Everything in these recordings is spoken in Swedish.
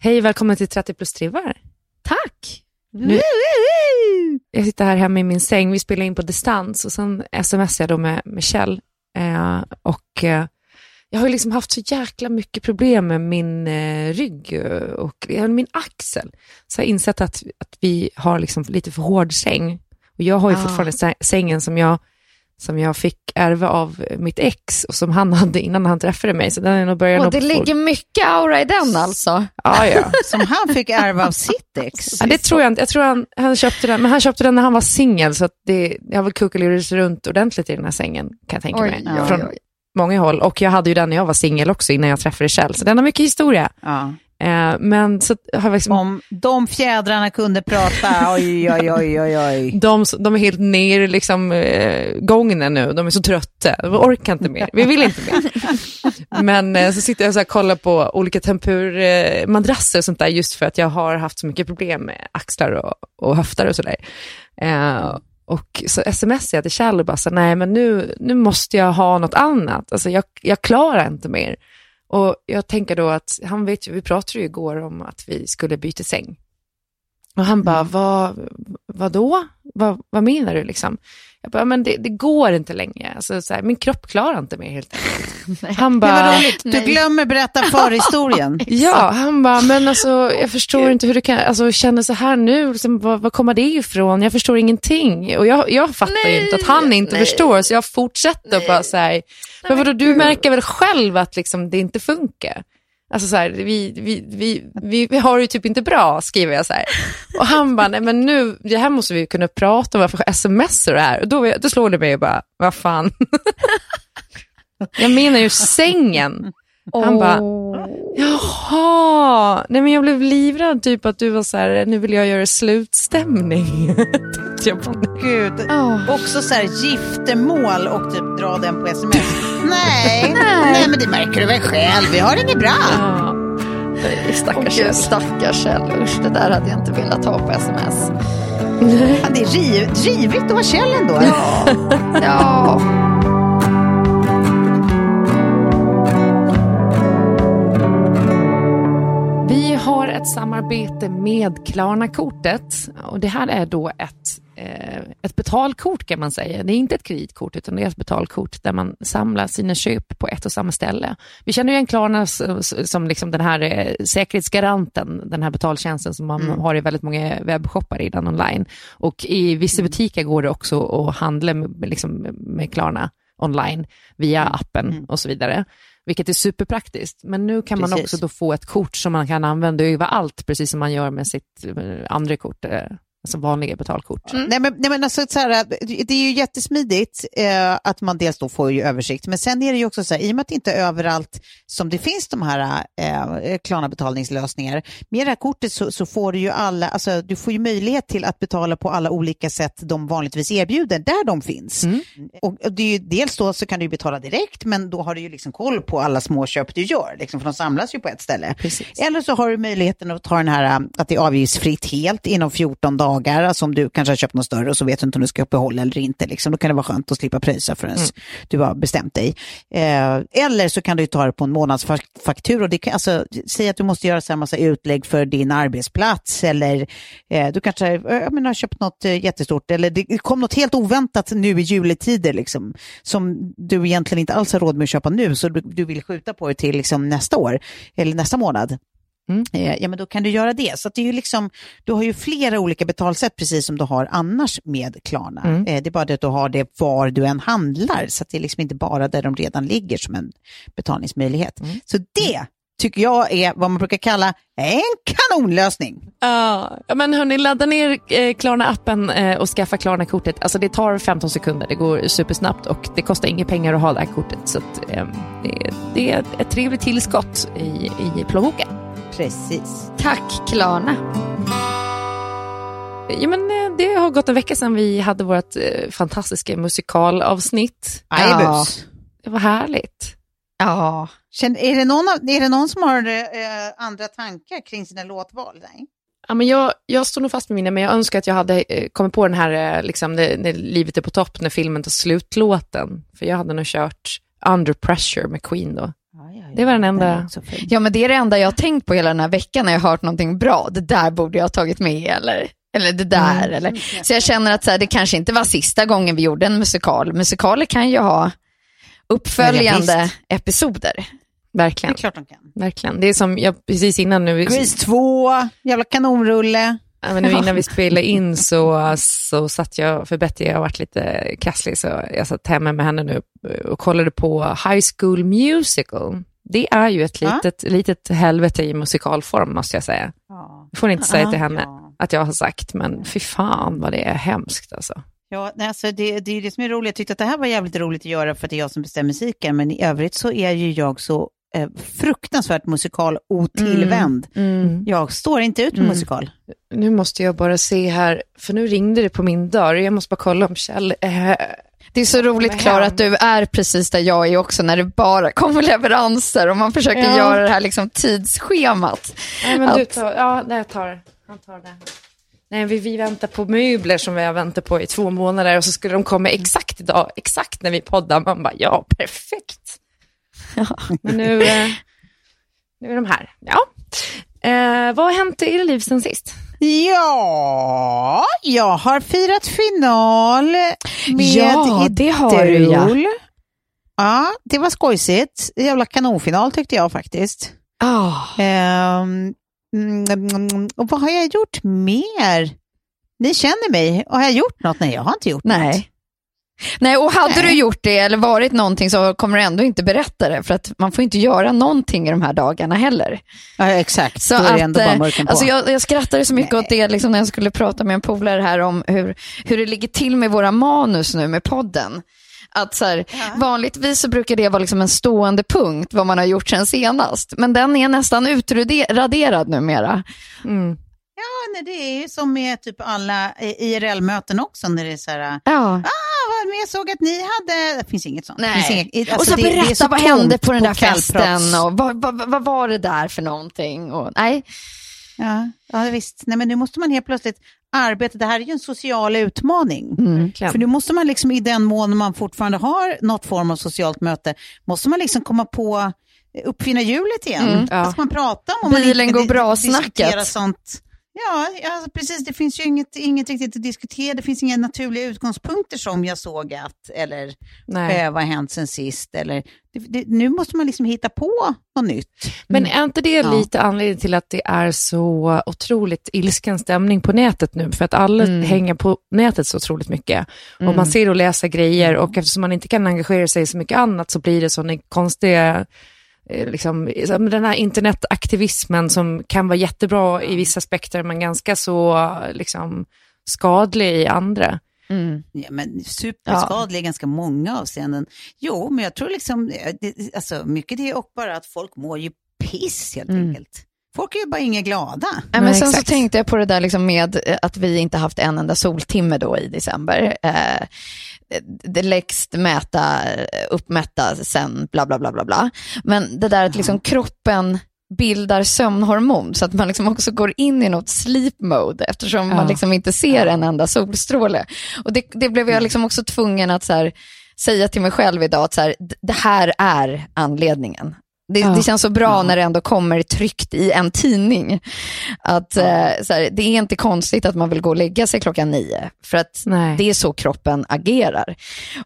Hej, välkommen till 30 plus trivar. Tack! Nu, jag sitter här hemma i min säng, vi spelar in på distans och sen smsar jag då med, med Kjell. Eh, och eh, jag har ju liksom haft så jäkla mycket problem med min eh, rygg och ja, min axel. Så jag har insett att, att vi har liksom lite för hård säng. Och jag har ju Ah. fortfarande sä- sängen som jag, som jag fick ärva av mitt ex och som han hade innan han träffade mig. Så den är nog början Och det ligger mycket aura i den alltså. Ja, ja. Som han fick ärva av sitt ex. Ja, det tror jag inte. Jag tror han, han köpte den, men han köpte den när han var singel, så att det, jag har väl kuckelurats runt ordentligt i den här sängen, kan jag tänka Oj, mig. oj, Från oj. många håll. Och jag hade ju den när jag var singel också, innan jag träffade Kjell, så den har mycket historia. Ja. Eh, men så har jag liksom, Om de fjädrarna kunde prata, oj, oj, oj, oj, oj. de, de är helt ner i liksom, eh, gången nu, de är så trötta, de orkar inte mer, vi vill inte mer. Men eh, så sitter jag och kollar på olika tempurmadrasser madrasser och sånt där, just för att jag har haft så mycket problem med axlar och, och höfter och sådär. Och så smsade jag till Kjell och bara, så, nej men nu, nu måste jag ha något annat, alltså jag, jag klarar inte mer. Och jag tänker då att, han vet ju, vi pratade ju igår om att vi skulle byta säng. Och han bara, vad, vad då? Vad, vad menar du liksom? Jag bara, men det, det går inte längre. Alltså, så här, min kropp klarar inte mer helt enkelt. Han Det bara, var roligt, du glömmer berätta förhistorien. Ja, han bara, men alltså jag förstår inte hur du kan alltså, känna så här nu. Liksom, var, var kommer det ifrån? Jag förstår ingenting. Och jag, jag fattar ju inte att han inte förstår, så jag fortsätter och bara så här, men vadå, du märker väl själv att liksom, det inte funkar? Alltså så här, vi, vi, vi, vi, vi har det ju typ inte bra, skriver jag så här. Och han bara, nej men nu, det här måste vi ju kunna prata om, varför smsar det här? Och då, då slår det mig bara, vad fan. jag menar ju sängen. Han bara, Jaha, nej men jag blev livrädd typ att du var så här, nu vill jag göra slutstämning. jag Gud. Också så här giftermål och typ dra den på sms. Nej, nej, men det märker du väl själv. Vi har det bra. ja. Stackars Kjell. stackars Kjell. Usch, det där hade jag inte velat ha på sms. Ja, det är riv, rivigt att vara Kjell ändå. Ja, Vi samarbete med Klarna-kortet och det här är då ett, eh, ett betalkort kan man säga. Det är inte ett kreditkort utan det är ett betalkort där man samlar sina köp på ett och samma ställe. Vi känner ju igen Klarna som liksom den här eh, säkerhetsgaranten, den här betaltjänsten som man har i väldigt många webbshoppar redan online. Och i vissa butiker går det också att handla med, liksom, med Klarna online via appen och så vidare. Vilket är superpraktiskt. Men nu kan man Precis. också då få ett kort som man kan använda överallt, precis som man gör med sitt eh, andra kort. Eh, alltså vanliga betalkort. Nej, men, nej, men alltså, så här, det är ju jättesmidigt eh, att man dels då får ju översikt, men sen är det ju också så här, i och med att det inte är överallt som det finns de här eh, Klarna-betalningslösningar, med det här kortet så, så, får du ju alla, alltså du får ju möjlighet till att betala på alla olika sätt de vanligtvis erbjuder, där de finns. Mm. Och, och det är ju, dels då så kan du betala direkt, men då har du ju liksom koll på alla små köp du gör, liksom, för de samlas ju på ett ställe. Precis. Eller så har du möjligheten att ta den här, att det är avgiftsfritt helt inom 14 dagar, alltså om du kanske har köpt något större och så vet du inte om du ska behålla eller inte, liksom. då kan det vara skönt att slippa pröjsa förrän Mm. du har bestämt dig. Eh, eller så kan du ta det på en månadsfaktur och det kan, alltså, säg att du måste göra så här massa utlägg för din arbetsplats eller eh, du kanske eh, jag menar, har köpt något eh, jättestort eller det kom något helt oväntat nu i juletider liksom, som du egentligen inte alls har råd med att köpa nu så du, du vill skjuta på det till liksom, nästa år eller nästa månad. Mm. Eh, ja, men då kan du göra det. Så det är ju liksom, du har ju flera olika betalsätt precis som du har annars med Klarna. Mm. Eh, det är bara det att du har det var du än handlar. Så det är liksom inte bara där de redan ligger som en betalningsmöjlighet. Mm. Så det tycker jag är vad man brukar kalla en kanonlösning. Ja, men hörni, ladda ner eh, Klarna-appen eh, och skaffa Klarna-kortet. Alltså det tar 15 sekunder, det går supersnabbt och det kostar inga pengar att ha det här kortet. Så att, eh, det, det är ett trevligt tillskott i, i plånboken. Precis. Tack Klarna. Ja, men, eh, det har gått en vecka sedan vi hade vårt eh, fantastiska musikalavsnitt. Ajebus. Det var härligt. Ja, Känn- Är, det någon av, är det någon som har eh, andra tankar kring sina låtval? Nej. Ja, men jag, jag står nog fast med mina, men jag önskar att jag hade eh, kommit på den här, eh, liksom, när, när livet är på topp, när filmen tar slut-låten. För jag hade nog kört Under Pressure med Queen då. Det var den enda- ja, men det är det enda jag har tänkt på hela den här veckan när jag har hört någonting bra. Det där borde jag ha tagit med eller, eller det där. Mm. Eller. Så jag känner att så här, det kanske inte var sista gången vi gjorde en musikal. Musikaler kan ju ha uppföljande Ja, episoder. Det är Verkligen. klart de kan. Verkligen. Det är som jag precis innan nu, Grease 2, jävla kanonrulle. ja, men nu innan vi spelade in så, så satt jag, för Betty har varit lite krasslig, så jag satt hemma med henne nu och kollade på High School Musical. Det är ju ett Ja. litet, litet helvete i musikalform måste jag säga. Ja. Får ni inte säga till henne Ja. att jag har sagt, men fy fan vad det är hemskt alltså. Ja, nej, alltså det, det är det som är roligt. Jag tyckte att det här var jävligt roligt att göra för att det är jag som bestämmer musiken, men i övrigt så är ju jag så eh, fruktansvärt musikal otillvänd. Mm. Jag står inte ut med musikal. Nu måste jag bara se här, för nu ringde det på min dörr. Jag måste bara kolla om Kjell är Det är så roligt Klara att du är precis där jag är också när det bara kommer leveranser och man försöker Ja. göra det här liksom tidsschemat. Nej, men du Att- tar, ja, jag tar. Han tar det. Nej, vi, vi väntar på möbler som vi har väntat på i två månader och så skulle de komma exakt idag, exakt när vi poddar. Man bara, ja, perfekt. Men nu, eh, nu är de här. Ja. Eh, vad har hänt i era liv sen sist? Ja, jag har firat final med Ja, det har du, ja. Idol. Ja, det var skojsigt. Jävla kanonfinal tyckte jag faktiskt. Ah. Ehm, mm, mm, och vad har jag gjort mer? Ni känner mig. Har jag gjort något? Nej, jag har inte gjort något. Nej. Nej, och hade Nej. du gjort det eller varit någonting så kommer du ändå inte berätta det för att man får inte göra någonting i de här dagarna heller. Ja, exakt. Så Då är det att, ändå bara eh, mörken på. alltså jag, jag skrattade så mycket åt det liksom när jag skulle prata med en polare här om hur, hur det ligger till med våra manus nu med podden. Att så här, Vanligtvis så brukar det vara liksom en stående punkt vad man har gjort sen senast. Men den är nästan utraderad numera. Mm. Ja, nej, det är ju som med typ alla IRL-möten också. När det är så här, ah, Ja. vad, jag såg att ni hade... Det finns inget sånt. Det Nej. inget, och alltså, så det- det berätta så vad hände på den där kvällsprots. festen och vad, vad, vad var det där för någonting? Och, nej. Ja, ja, visst. Nej, men nu måste man helt plötsligt arbeta. Det här är ju en social utmaning. Mm. För nu måste man liksom i den mån man fortfarande har något form av socialt möte, måste man liksom komma på, uppfinna hjulet igen. Mm, ja. Ska man prata om? om man Bilen inte går bra di- diskutera snacket. Sånt. Ja, ja, precis. Det finns ju inget, inget riktigt att diskutera. Det finns inga naturliga utgångspunkter som jag såg att, eller Nej. eh, vad har hänt sen sist. Eller, det, det, nu måste man liksom hitta på något nytt. Men är inte det Ja. lite anledning till att det är så otroligt ilsken stämning på nätet nu? För att alla Mm. hänger på nätet så otroligt mycket. Och Mm. man ser och läser grejer och eftersom man inte kan engagera sig i så mycket annat så blir det sådana konstiga Liksom, som den här internetaktivismen som kan vara jättebra i vissa aspekter men ganska så liksom, skadlig i andra. Mm. Ja, men superskadlig i ganska många avseenden. Jo, men jag tror liksom, eh, det, alltså, mycket det är och bara att folk mår ju piss helt Mm. enkelt. Folk är ju bara inga glada. Ja, men Nej, sen exakt. så tänkte jag på det där liksom med eh, att vi inte haft en enda soltimme då i december. Eh, det lägst mäta, eh, uppmätta sen, bla bla bla bla bla. Men det där att liksom kroppen bildar sömnhormon så att man liksom också går in i något sleep mode eftersom man Ja. liksom inte ser en enda solstråle. Och det, det blev jag liksom också tvungen att så här, säga till mig själv idag att så här, det här är anledningen. Det, Ja. det känns så bra när det ändå kommer tryckt i en tidning. Att eh, så här, det är inte konstigt att man vill gå och lägga sig klockan nio. För att Nej. det är så kroppen agerar.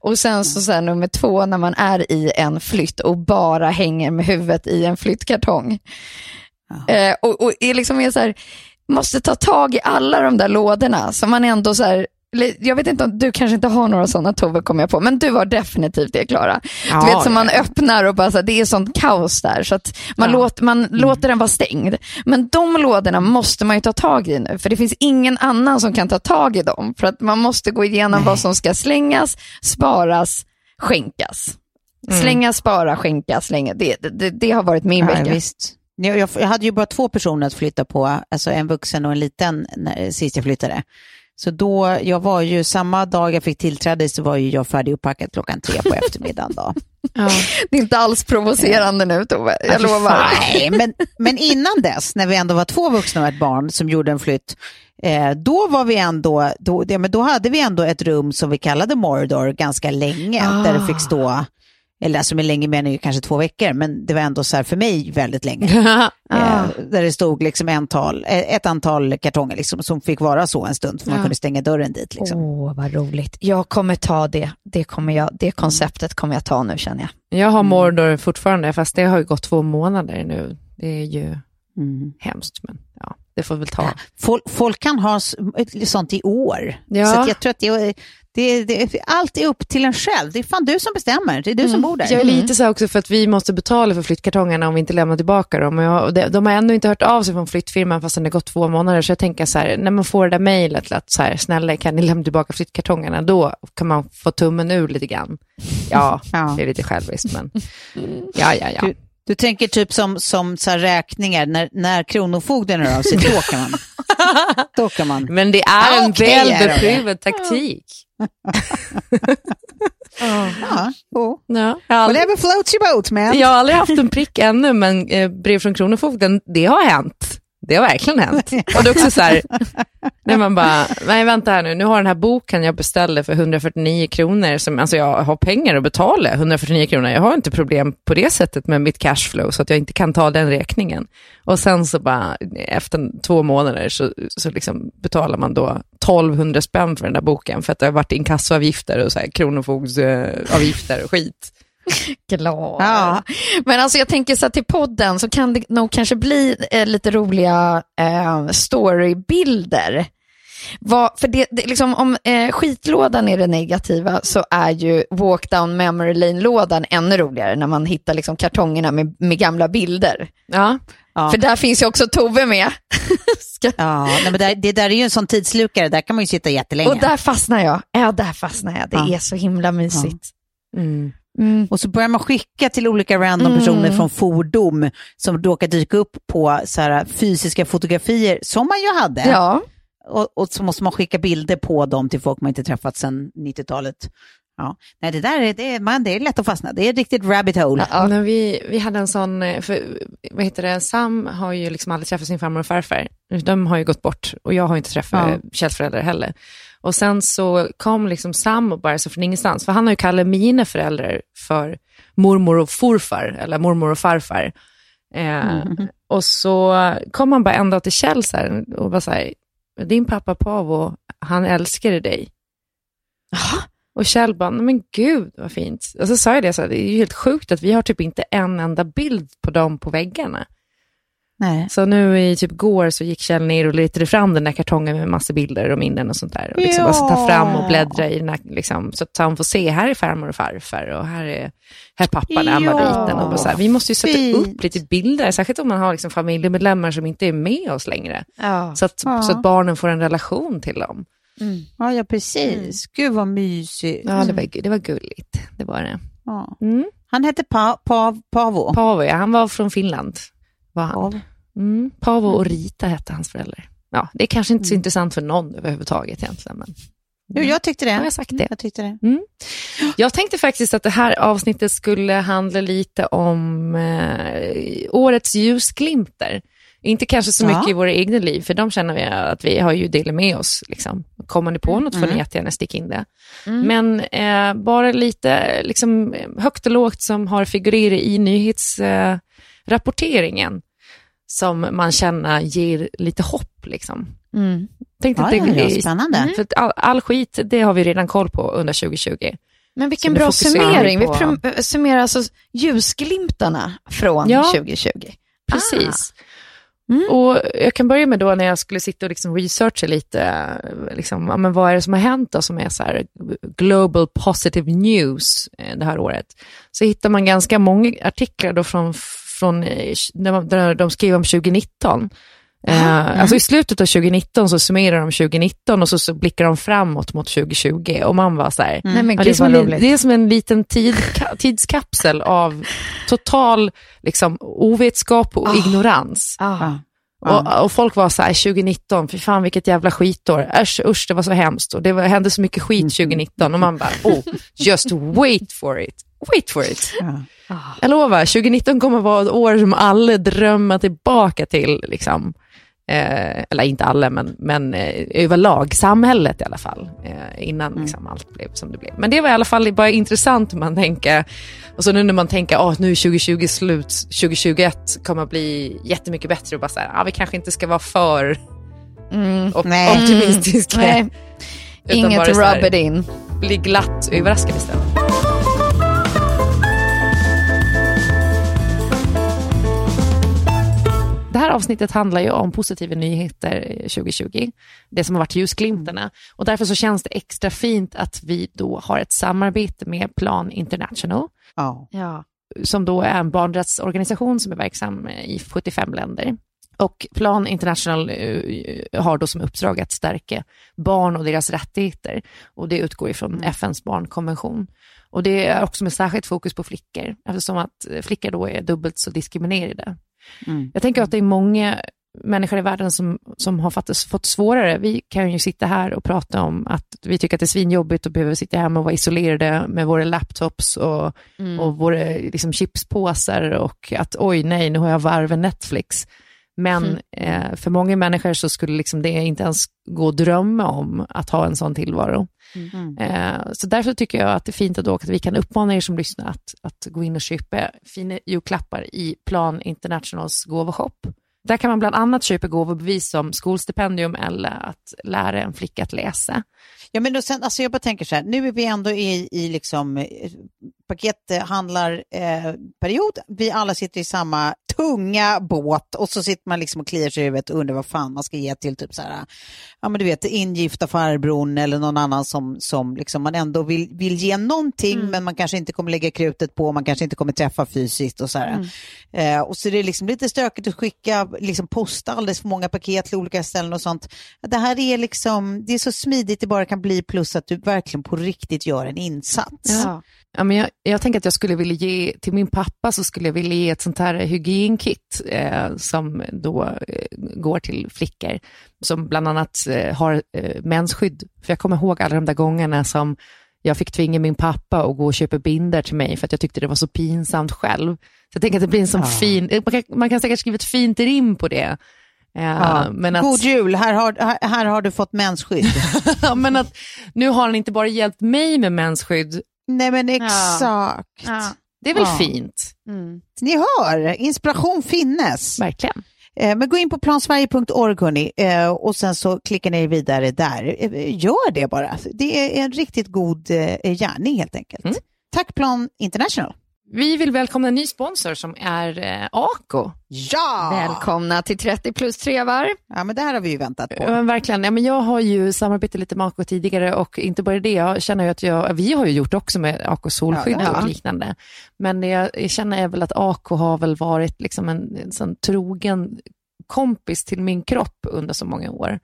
Och sen så, så här, nummer två, när man är i en flytt och bara hänger med huvudet i en flyttkartong. Eh, och, och är liksom är så här, måste ta tag i alla de där lådorna som man ändå så här, jag vet inte om du kanske inte har några sådana Tove kommer jag på, men du har definitivt det Klara. Ja, du vet som man öppnar och bara så här, det är sånt kaos där så att man, Ja. låter, man låter den vara stängd. Men de lådorna måste man ju ta tag i nu, för det finns ingen annan som kan ta tag i dem. För att man måste gå igenom vad som ska slängas, sparas, skänkas. Slänga, spara, skänka, slänga. Det, det, det har varit min Ja, vecka. jag, jag hade ju bara två personer att flytta på, alltså en vuxen och en liten, när, sist jag flyttade. Så då, jag var ju, samma dag jag fick tillträde så var ju jag färdig uppackad klockan tre på eftermiddagen. Då. Ja. Det är inte alls provocerande nu Tove, jag fy lovar. Nej, men, men innan dess, när vi ändå var två vuxna och ett barn som gjorde en flytt, eh, då var vi ändå, då, ja, men då hade vi ändå ett rum som vi kallade Mordor ganska länge, Ah. där det fick stå, eller alltså med länge menar jag kanske två veckor, men det var ändå så här för mig väldigt länge. Eh, där det stod liksom en tal, eh, ett antal kartonger liksom, som fick vara så en stund, för man kunde stänga dörren dit. Liksom. Åh, vad roligt. Jag kommer ta det. Det, kommer jag, det konceptet kommer jag ta nu känner jag. Jag har Mordor fortfarande, fast det har ju gått två månader nu. Det är ju Mm. hemskt, men ja, det får väl ta. Folk, folk kan ha sånt i år. Ja. Så att jag tror att det, det, det, allt är upp till en själv. Det är fan du som bestämmer. Det är du som bor där. Jag är lite så här också för att vi måste betala för flyttkartongerna om vi inte lämnar tillbaka dem. Och jag, och de, de har ännu inte hört av sig från flyttfirman fast det har gått två månader. Så jag tänker så här, när man får det där mejlet att så här, snälla kan ni lämna tillbaka flyttkartongerna, då kan man få tummen ur lite grann. Ja, Ja. det är lite själviskt men ja, ja, ja. Du, du tänker typ som, som så här räkningar, när, när kronofogden hör av sig, då kan man. då kan man. Men det är en Okej, är det. väl beprövad taktik. Ja, oh. Ja, jag, har aldrig, Whatever floats your boat man. jag har aldrig haft en prick ännu, men eh, brev från Kronofogden, det har hänt. Det har verkligen hänt. Och det är också så här, när man bara, nej vänta här nu, nu har den här boken jag beställde för 149 kronor, som, alltså jag har pengar att betala 149 kronor, jag har inte problem på det sättet med mitt cashflow, så att jag inte kan ta den räkningen. Och sen så bara, efter två månader så, så liksom betalar man då 1200 spänn för den där boken, för att det har varit inkassoavgifter och så här, kronofogdsavgifter och skit. Glad. Ja. Men alltså jag tänker så till podden så kan det nog kanske bli eh, lite roliga eh, storybilder. Vad, för det, det, liksom, om eh, skitlådan är det negativa så är ju walk down memory lane-lådan ännu roligare när man hittar liksom, kartongerna med, med gamla bilder. Ja, Ja. För där finns ju också Tove med. Ja, nej, men där, det där är ju en sån tidslukare, där kan man ju sitta jättelänge. och där fastnar jag. Ja, där fastnar jag. Det Ja. är så himla mysigt. mm. Mm. Och så börjar man skicka till olika random Mm. personer från fordom som råkar dyka upp på så här, fysiska fotografier som man ju hade. Ja. Och, och så måste man skicka bilder på dem till folk man inte träffat sedan 90-talet. Ja. Nej, det där är, det är, man, det är lätt att fastna. Det är ett riktigt rabbit hole. Ja. När vi, vi hade en sån, eh, för, vad heter det, Sam har ju liksom aldrig träffat sin farmor och farfar. De har ju gått bort och jag har inte träffat Ja. ja. Kjells föräldrar heller. Och sen så kom liksom Sam och bara så från ingenstans, för han har ju kallat mina föräldrar för mormor och forfar, eller mormor och farfar. Eh, Och så kom han bara en dag till Kjell så här, och var så här, din pappa Pavo, han älskade dig. Och Kjell bara, "Nej, men gud vad fint. Och så sa jag det, så här, det är ju helt sjukt att vi har typ inte en enda bild på dem på väggarna. Nej. Så nu i typ går så gick Kjell ner och letade fram den där kartongen med massa bilder och minnen och sånt där. Och liksom Ja. bara så ta fram och bläddra i den här, liksom, så att han får se, här är farmor och farfar och här är, här är pappa när han var liten. Och så här, vi måste ju sätta Fint. upp lite bilder, särskilt om man har liksom familjemedlemmar som inte är med oss längre. Ja. Så att, Ja. så att barnen får en relation till dem. Ja, ja precis. Gud vad mysigt. Ja, det var, det var gulligt. Det var det. Ja. Mm. Han hette pa, pa, Pavo. Paavo, ja, han var från Finland. Var han. Paavo. Mm. Paavo och Rita hette hans föräldrar. Ja, det är kanske inte så intressant för någon överhuvudtaget egentligen. Men... Jo, jag tyckte det. Ja, jag sagt det. Jag tyckte det. Jag tänkte faktiskt att det här avsnittet skulle handla lite om eh, årets ljusglimtar. Inte kanske så Ja. mycket i våra egna liv, för de känner vi att vi har ju delat med oss. Liksom. Kommer ni på något får ni jättegärna sticka in det. Men eh, bara lite liksom, högt och lågt som har figurerat i nyhetsrapporteringen eh, som man känner ger lite hopp. Liksom. Mm. Tänkte Ja, att det ja, ja, är- spännande. För att all, all skit, det har vi redan koll på under 2020. Men vilken bra vi summering. Vi på- prom- summerar alltså ljusglimtarna från Ja. 2020. Precis. Mm. Och jag kan börja med då när jag skulle sitta och liksom researcha lite, eh, liksom, ja, men vad är det som har hänt då som är så här global positive news eh, det här året. Så hittar man ganska många artiklar då från, från eh, när de- där de skriver om 2019. Eh, Alltså i slutet av 2019 så summerar de 2019 och så, så blickar de framåt mot 2020 och man var så här, men Ja, det, är som en, det är som en liten tid, ka- tidskapsel av total liksom, ovetskap och Ah. ignorans. Ah. Ja. Och, och folk var så här, 2019, fy fan vilket jävla skitår. Äsch, usch, det var så hemskt. Och det var, hände så mycket skit 2019 och man bara, oh, just wait for it. Wait for it. Ja. Jag lovar, 2019 kommer vara ett år som alla drömmer tillbaka till. Liksom. Eh, eller inte alla, men, men eh, överlag, samhället i alla fall. Eh, innan liksom, allt blev som det blev. Men det var i alla fall bara intressant om man tänker, och så nu när man tänker, oh, nu är 2020 slut, 2021 kommer att bli jättemycket bättre och bara så här, ah, vi kanske inte ska vara för op- Nej. optimistiska. Nej, inget rub it in. Bli glatt överraskad istället. Det här avsnittet handlar ju om positiva nyheter 2020, det som har varit ljusglimtarna. Och därför så känns det extra fint att vi då har ett samarbete med Plan International, Ja. Ja. som då är en barnrättsorganisation som är verksam i 75 länder. Och Plan International eh, har då som uppdrag att stärka barn och deras rättigheter. Och det utgår ifrån FNs barnkonvention. Och det är också med särskilt fokus på flickor, eftersom att eh, flickor då är dubbelt så diskriminerade. Mm. Jag tänker att det är många människor i världen som, som har fått, fått svårare. Vi kan ju sitta här och prata om att vi tycker att det är svinjobbigt och behöver sitta hemma och vara isolerade med våra laptops och, och våra liksom, chipspåsar och att oj nej, nu har jag varven Netflix. Men eh, för många människor så skulle liksom det inte ens gå att drömma om att ha en sån tillvaro. Mm. Eh, så därför tycker jag att det är fint att, då, att vi kan uppmana er som lyssnar att, att gå in och köpa fina julklappar i Plan Internationals gåvoshop. Där kan man bland annat köpa gåvobevis som skolstipendium eller att lära en flicka att läsa. Ja, men då sen, alltså jag bara tänker så här, nu är vi ändå i, i liksom eh, pakethandlarperiod. Eh, period. vi alla sitter i samma tunga båt och så sitter man liksom och kliar sig i huvudet och undrar vad fan man ska ge till typ så här, ja men du vet, ingifta farbrorn eller någon annan som, som liksom man ändå vill, vill ge någonting men man kanske inte kommer lägga krutet på, man kanske inte kommer träffa fysiskt och så här. Eh, och så är det liksom lite stökigt att skicka, liksom posta alldeles för många paket till olika ställen och sånt. Det här är liksom, det är så smidigt det bara kan bli plus att du verkligen på riktigt gör en insats. Ja. Ja, men jag, jag tänker att jag skulle vilja ge, till min pappa så skulle jag vilja ge ett sånt här hygienkit eh, som då eh, går till flickor som bland annat eh, har eh, mensskydd. För jag kommer ihåg alla de där gångerna som jag fick tvinga min pappa att gå och köpa binder till mig för att jag tyckte det var så pinsamt själv. Så jag tänker att det blir en sån Ja. fin, man kan, man kan säkert skriva ett fint rim på det. Eh, Ja. men att, God jul, här har, här, här har du fått mensskydd. Ja, men att nu har han inte bara hjälpt mig med mensskydd, Nej men exakt. Ja. det är väl Ja. fint? Mm. Ni hör, inspiration finnes. Verkligen. Eh, Men gå in på plansverige.org hörni, eh, och sen så klickar ni vidare där. Eh, Gör det bara. Det är en riktigt god gärning helt enkelt. Mm. Tack Plan International. Vi vill välkomna en ny sponsor som är eh, Ako. Ja! Välkomna till 30 plus trevar. Ja, men det här har vi ju väntat på. Ja, men verkligen. Ja, men jag har ju samarbetat lite med Ako tidigare och inte bara det, jag känner ju att jag, vi har ju gjort också med Ako solskydd Ja, och liknande. Men det jag, jag känner är väl att Ako har väl varit liksom en, en sån trogen kompis till min kropp under så många år.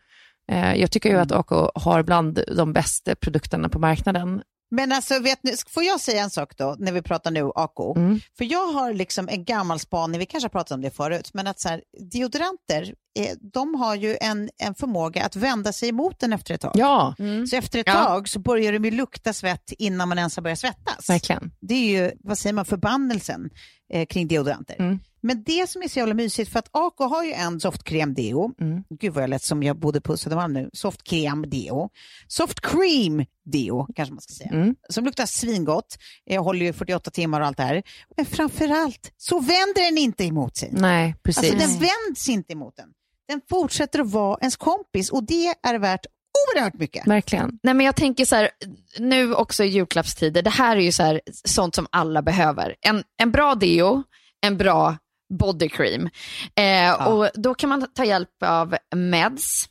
Eh, jag tycker ju att AK har bland de bästa produkterna på marknaden. Men alltså, vet ni, får jag säga en sak då, när vi pratar nu AK? Mm. För jag har liksom en gammal spaning, vi kanske har pratat om det förut, men att så här, deodoranter, eh, de har ju en, en förmåga att vända sig emot den efter ett tag. Ja, Så efter ett Ja. tag så börjar de ju lukta svett innan man ens har börjat svettas. verkligen. Det är ju, vad säger man, förbannelsen eh, kring deodoranter. Mm. Men det som är så jävla mysigt, för att AK har ju en softkräm-deo. Mm. Gud vad jag lät som jag bodde på Södermalm nu. Softkräm-deo. Soft cream-deo kanske man ska säga. Mm. Som luktar svingott. Jag håller ju 48 timmar och allt det här. Men framförallt så vänder den inte emot sig. Nej, precis. Alltså den vänds inte emot den. Den fortsätter att vara ens kompis och det är värt oerhört mycket. Verkligen. Nej, men jag tänker så här, nu också i julklappstider, det här är ju så här, sånt som alla behöver. En, en bra deo, en bra body cream. Eh, Och då kan man ta hjälp av Meds.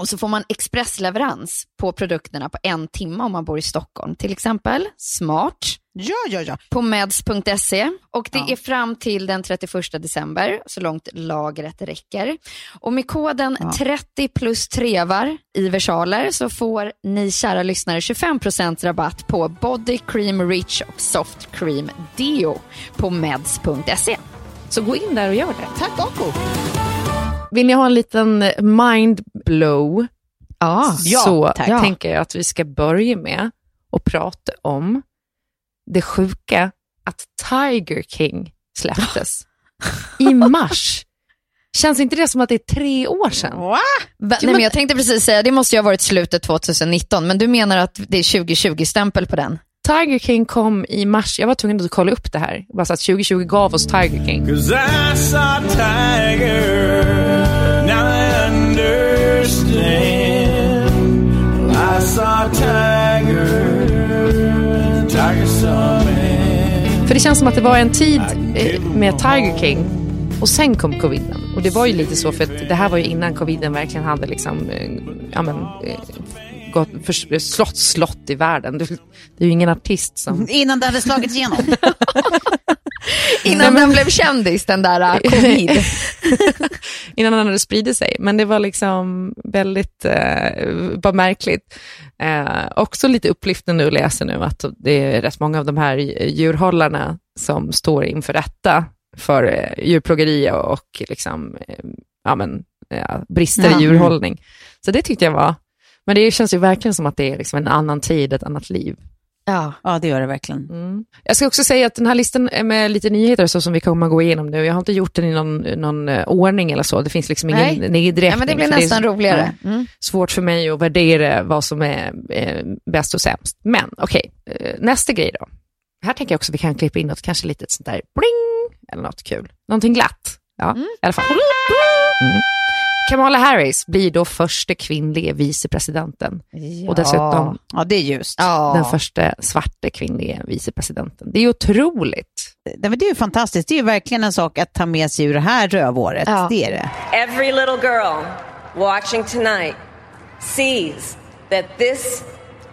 Och så får man expressleverans på produkterna på en timme om man bor i Stockholm. Till exempel Smart Ja, ja, ja. på meds.se och det Ja. är fram till den 31 december, så långt lagret räcker. Och med koden Ja. 30 plus trevar i versaler så får ni kära lyssnare 25% rabatt på Body Cream Rich och Soft Cream Deo på meds.se. Så gå in där och gör det. Tack AK. Vill ni ha en liten mind blow Ja, så tack. Ja. tänker jag att vi ska börja med att prata om det sjuka att Tiger King släpptes i mars. Känns inte det som att det är tre år sedan? Va? Va, nej, men jag tänkte precis säga, det måste ju ha varit slutet 2019, men du menar att det är 2020-stämpel på den? Tiger King kom i mars. Jag var tvungen att kolla upp det här. Bara så att 2020 gav oss Tiger King. För det känns som att det var en tid eh, med Tiger King och sen kom coviden. Och det var ju lite så för att det här var ju innan coviden verkligen hade liksom, eh, ja men, eh, gått, för, slått slott i världen. Det, det är ju ingen artist som... Innan det hade slagit igenom. Innan den blev kändis, den där uh, covid. innan han hade spridit sig. Men det var liksom väldigt, eh, bara märkligt. Eh, också lite upplyftande att läsa nu att det är rätt många av de här djurhållarna som står inför rätta för eh, djurplågeri och liksom, eh, ja, men, brister i djurhållning. Så det tyckte jag var, men det känns ju verkligen som att det är liksom en annan tid, ett annat liv. Ja. Ja, det gör det verkligen. Mm. Jag ska också säga att den här listan är med lite nyheter så som vi kommer gå igenom nu, jag har inte gjort den i någon, någon eh, ordning eller så, det finns liksom ingen Nej. nedräkning. ja, men det blir för är nästan roligare. ja, Mm. svårt för mig att värdera vad som är eh, bäst och sämst. Men okej, eh, nästa grej då. Här tänker jag också att vi kan klippa in något, kanske lite sånt där bling, eller något kul. Någonting glatt. Ja, i alla fall. Mm. Kamala Harris blir då första kvinnliga vicepresidenten. Och dessutom Ja, det är just. Ja. den första svarta kvinnliga vicepresidenten. Det är otroligt. Men det är ju fantastiskt. Det är ju verkligen en sak att ta med sig ur det här rövåret. Ja. Det är det. Every little girl watching tonight sees that this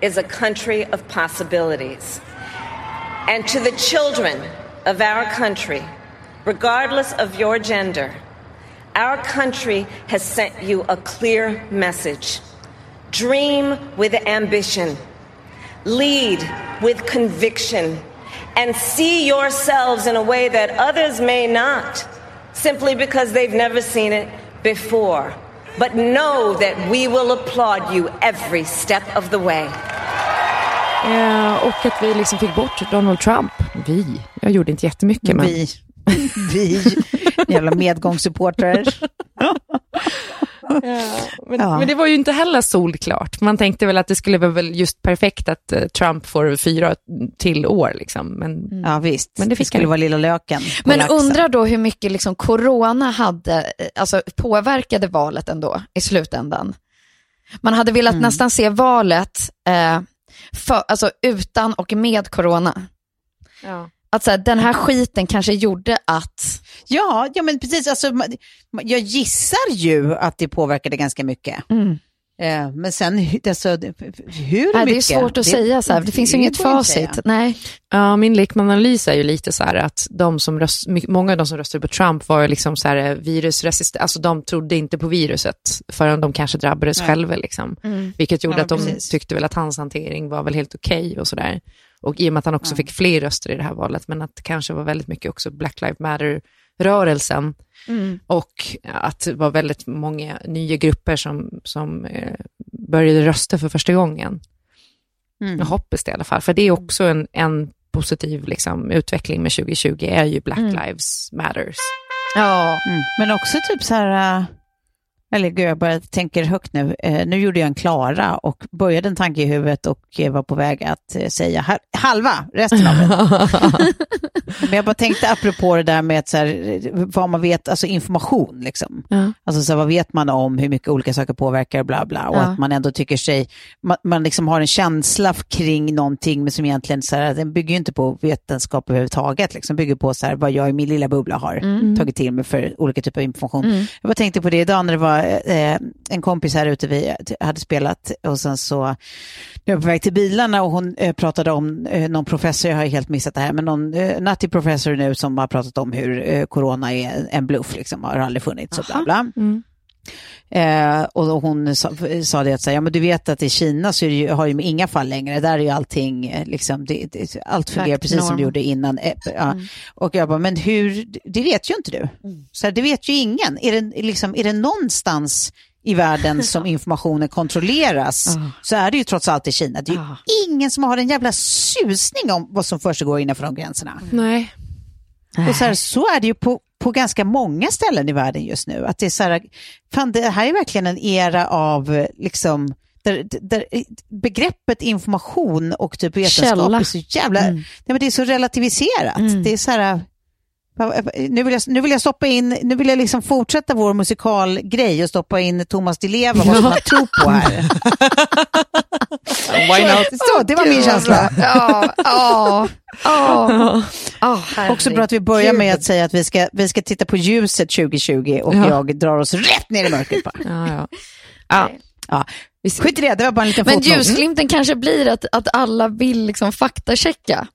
is a country of possibilities. And to the children of our country, regardless of your gender, our country has sent you a clear message. Dream with ambition, lead with conviction, and see yourselves in a way that others may not, simply because they've never seen it before. But know that we will applaud you every step of the way. Eh, och att vi liksom fick bort Donald Trump. Vi. Jag gjorde inte jättemycket. Men... Vi. Vi. Jävla medgångssupportrar. Men, Ja. men det var ju inte heller solklart. Man tänkte väl att det skulle vara väl just perfekt att eh, Trump får fyra till år. Liksom. Men Ja, visst. Men det fick skulle han. vara lilla löken. Men laxen. undrar då hur mycket liksom corona hade, eh, alltså påverkade valet ändå i slutändan. Man hade velat nästan se valet eh, för, alltså utan och med corona. ja. Att så här, den här skiten kanske gjorde att, Ja, ja men precis. Alltså, jag gissar ju att det påverkade ganska mycket. Mm. Eh, men sen alltså, det- hur Nej, det mycket? är svårt att säga så här. Det finns ju inget facit. Nej. Ja, min lekmananalys är ju lite så här att de som röst, många av de som röstade på Trump var ju liksom så här virusresistent, alltså de trodde inte på viruset förrän de kanske drabbades Nej. själva liksom. Vilket gjorde Ja, att de precis. tyckte väl att hans hantering var väl helt okej och sådär. Och i och med att han också fick fler röster i det här valet, men att det kanske var väldigt mycket också Black Lives Matter-rörelsen. Och att det var väldigt många nya grupper som, som eh, började rösta för första gången. Mm. Jag hoppas det i alla fall, för det är också en, en positiv liksom, utveckling med 2020, är ju Black Lives Matters. Ja. Mm. Men också typ så här, äh, eller gud jag bara tänker högt nu. Eh, nu gjorde jag en Klara och började en tanke i huvudet och eh, var på väg att eh, säga ha- halva, resten av det. Men jag bara tänkte apropå det där med att så här, vad man vet, alltså information liksom. Ja. Alltså så här, vad vet man om hur mycket olika saker påverkar och bla bla. Och Ja. att man ändå tycker sig, man, man liksom har en känsla kring någonting men som egentligen så här, den bygger ju inte på vetenskap överhuvudtaget. Liksom bygger på så här, vad jag i min lilla bubbla har Mm. tagit till mig för olika typer av information. Jag bara tänkte på det idag när det var eh, en kompis här ute vi hade spelat och sen så när jag var på väg till bilarna och hon eh, pratade om eh, någon professor, jag har helt missat det här, men någon eh, nutty professor nu som har pratat om hur eh, corona är en bluff, liksom, har aldrig funnits och bla bla. Eh, och hon sa, sa det att så här, ja, men du vet att i Kina så ju, har ju inga fall längre, där är ju allting, eh, liksom, det, det, allt fungerar precis som det gjorde innan. Eh, ja. Och jag bara, men hur, det vet ju inte du. Så här, det vet ju ingen. Är det, liksom, är det någonstans i världen som informationen kontrolleras så är det ju trots allt i Kina. Det är ju ingen som har en jävla susning om vad som försiggår innanför de gränserna. Nej. Och så, här, så är det ju på, på ganska många ställen i världen just nu. Att det, är så här, fan, det här är verkligen en era av liksom, där, där begreppet information och typ vetenskap Källa. är så jävla, nej, men det är så relativiserat. Det är så här, nu vill, jag, nu vill jag stoppa in, nu vill jag liksom fortsätta vår musikalgrej och stoppa in Thomas Di Leva, vad man tror på här. Why not? Så, det var min känsla. Ja, ja, ja. Ja, Också bra att vi börjar med att säga att vi ska, vi ska titta på ljuset 2020 och Ja. jag drar oss rätt ner i mörkret. Bara. Ja, ja. Ja. Ja. Skit i det, det var bara en liten Men fotnot. ljusglimten kanske blir att, att alla vill liksom faktachecka.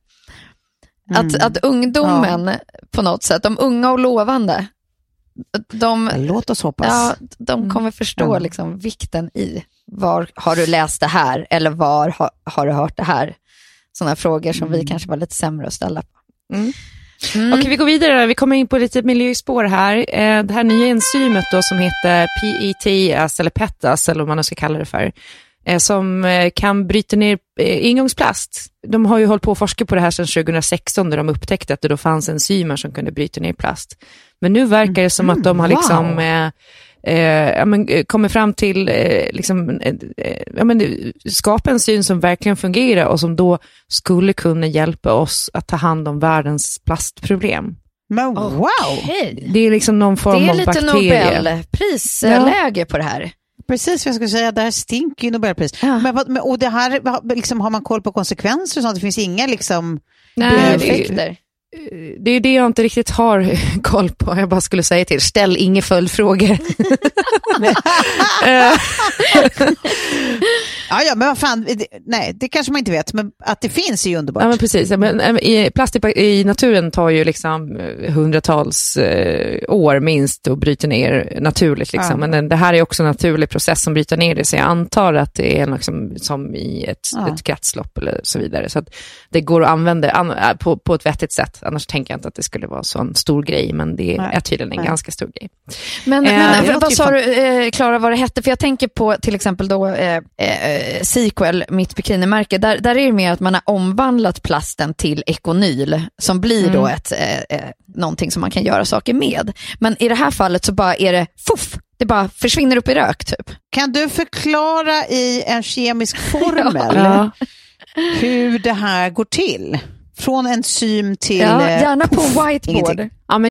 Att, att ungdomen på något sätt, de unga och lovande, de, Låt oss hoppas. ja, de kommer förstå Ja. liksom vikten i var har du läst det här eller var har, har du hört det här? Sådana frågor som vi kanske var lite sämre att ställa på. Mm. Okej, vi går vidare. Vi kommer in på lite miljöspår här. Eh, Det här nya enzymet då som heter PETAS, eller PETAS, eller vad man nu ska kalla det för, eh, som eh, kan bryta ner eh, ingångsplast. De har ju hållit på att forska på det här sedan 2016, där de upptäckte att det då fanns enzymer som kunde bryta ner plast. Men nu verkar det som att de har liksom wow. Eh, ja, men, eh, kommer fram till eh, liksom, eh, eh, ja, men, eh, skapa en syn som verkligen fungerar och som då skulle kunna hjälpa oss att ta hand om världens plastproblem. Men wow! Hej. Det är liksom någon form Det är av lite bakterie. Nobelprisläge på det här. Precis vad jag skulle säga, det här stinker ju Nobelpris. Ja. Men, och det här, liksom, har man koll på konsekvenser och sånt? Det finns inga liksom... Nej, det, Bieffekter. Det är det jag inte riktigt har koll på. Jag bara skulle säga till, ställ inga följdfrågor. Eh, Ja, ja, men vad fan, det, nej, det kanske man inte vet, men att det finns är ju underbart. Ja, men precis. Men, eh, i, plast i, i naturen tar ju liksom eh, hundratals eh, år minst att bryta ner naturligt. Liksom. Ja. Men det här är också en naturlig process som bryter ner det, så jag antar att det är liksom som i ett, Ja. ett kretslopp eller så vidare. Så att det går att använda an, äh, på, på ett vettigt sätt. Annars tänker jag inte att det skulle vara så en stor grej, men det Nej. är tydligen en Nej. ganska stor grej. Men, Eh, men vad sa du, eh, Klara, vad det hette? För jag tänker på till exempel då eh, eh, Sequel, mitt bikinimärke. Där, där är det mer att man har omvandlat plasten till ekonyl, som blir då ett, eh, eh, någonting som man kan göra saker med. Men i det här fallet så bara är det fuff, det bara försvinner upp i rök typ. Kan du förklara i en kemisk formel Ja. hur det här går till? Från enzym till... Ja, eh, gärna på puff, whiteboard. ingenting. Ja, men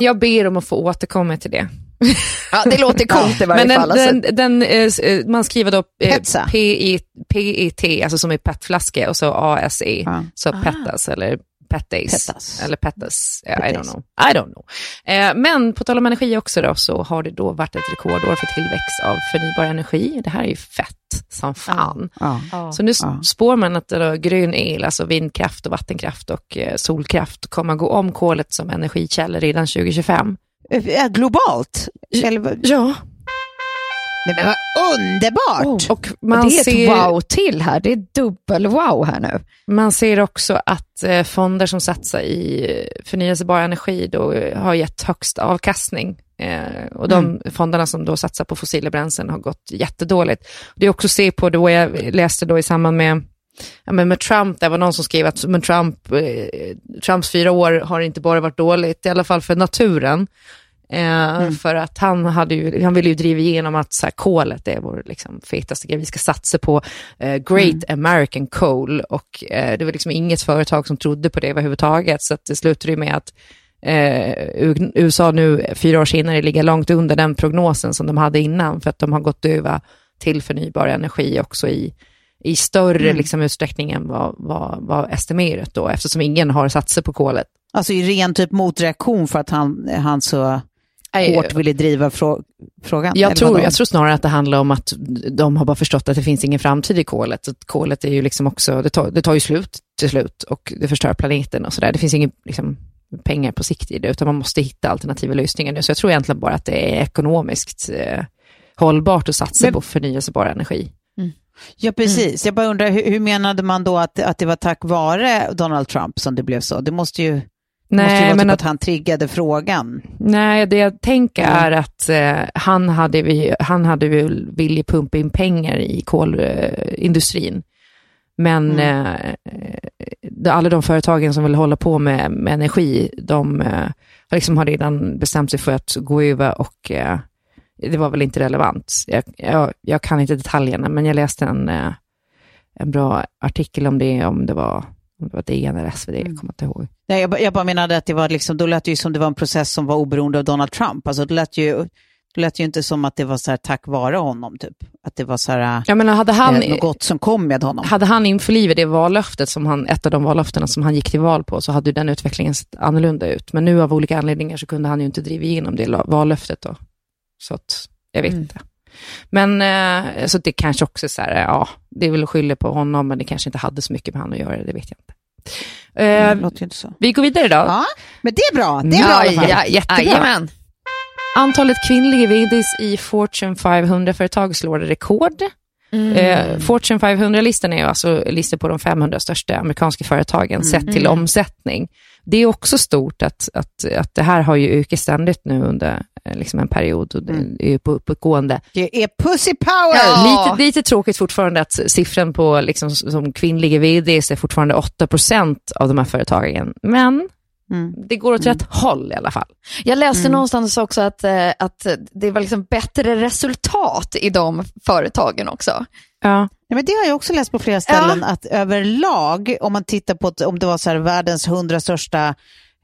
Jag ber om att få återkomma till det. Ja, det låter coolt i varje Men fall. den, Alltså. den, den, eh, eh, man skriver då eh, P-I-T, alltså som i petflaska och så A-S-E, Ja. så pettas eller pettis. Pettas. Eller pettas, ja, I don't know. I don't know. Eh, men på tal om energi också då, så har det då varit ett rekordår för tillväxt av förnybar energi. Det här är ju fett som fan. Ja. Så nu Ja. spår man att då grön el, alltså vindkraft och vattenkraft och eh, solkraft kommer gå om kolet som energikällor redan 2025. Eh, Globalt? Eller, Ja, nej, men vad underbart! och man det är ser... ett wow till här. Det är dubbel wow här nu. Man ser också att eh, fonder som satsar i eh, förnyelsebar energi då eh, har gett högst avkastning. Eh, och de fonderna som då satsar på fossila bränslen har gått jättedåligt. Det är också att se på då jag läste då i samband med Ja, men med Trump, det var någon som skrev att men Trump, eh, Trumps fyra år har inte bara varit dåligt, i alla fall för naturen. Eh, För att han, hade ju, han ville ju driva igenom att så här, kolet är vår liksom, fetaste grej. Vi ska satsa på eh, Great American Coal. Och eh, det var liksom inget företag som trodde på det överhuvudtaget. Så det slutade ju med att eh, USA nu, fyra år senare, ligger långt under den prognosen som de hade innan. För att de har gått över till förnybar energi också i, i större liksom, utsträckning än vad, vad, vad estimerat då. Eftersom ingen har satsat på kolet. Alltså i ren typ motreaktion för att han, han så hårt ville driva frå- frågan? Jag tror, jag tror snarare att det handlar om att de har bara förstått att det finns ingen framtid i kolet. Att kolet är ju liksom också, det tar, det tar ju slut till slut och det förstör planeten och sådär. Det finns inga liksom, pengar på sikt i det, utan man måste hitta alternativa lösningar nu. Så jag tror egentligen bara att det är ekonomiskt eh, hållbart att satsa Men- på förnyelsebar energi. Ja, precis. Jag bara undrar, hur, hur menade man då att, att det var tack vare Donald Trump som det blev så? Det måste ju, det måste ju vara men typ att- att han triggade frågan. Nej, det jag tänker är att eh, han hade, vi, han hade väl vilja pumpa in pengar i kolindustrin. Men eh, eh, alla de företagen som vill hålla på med, med energi, de eh, har liksom har redan bestämt sig för att gå över och eh, det var väl inte relevant. Jag, jag, jag kan inte detaljerna, men jag läste en, eh, en bra artikel om det, om det var, om det var DN eller SvD, jag kommer inte ihåg. Nej, jag, jag bara menade att det var liksom, då lät det ju som det var en process som var oberoende av Donald Trump. Alltså det lät ju, det lät ju inte som att det var så här tack vare honom, typ. Att det var så här, Jag menar, hade han, eh, något gott som kom med honom. Hade han införlivat det vallöftet, som han, ett av de vallöftena som han gick till val på, så hade den utvecklingen sett annorlunda ut. Men nu av olika anledningar så kunde han ju inte driva igenom det vallöftet då. Så att, jag vet inte. Men eh, så det kanske också är så här, ja, det är väl att skylla på honom, men det kanske inte hade så mycket med han att göra, det vet jag inte. Eh, Det låter inte så. vi går vidare då. Ja, men det är bra. Det är bra i alla fall. Ja, jättebra. Jajamän. Antalet kvinnliga vds i Fortune 500-företag slår rekord. Eh, Fortune 500-listan är ju alltså listor på de 500 största amerikanska företagen sett till omsättning. Det är också stort att, att, att det här har ju ökat ständigt nu under eh, liksom en period och det är ju på uppåtgående. Det är pussy power! Ja. Lite, lite tråkigt fortfarande att siffran på liksom, som kvinnliga vds är fortfarande 8% av de här företagen. Men det går åt rätt håll i alla fall. Jag läste någonstans också att, eh, att det var liksom bättre resultat i de företagen också. Ja. Ja, men det har jag också läst på flera ställen, att överlag, om man tittar på om det var så här, världens hundra största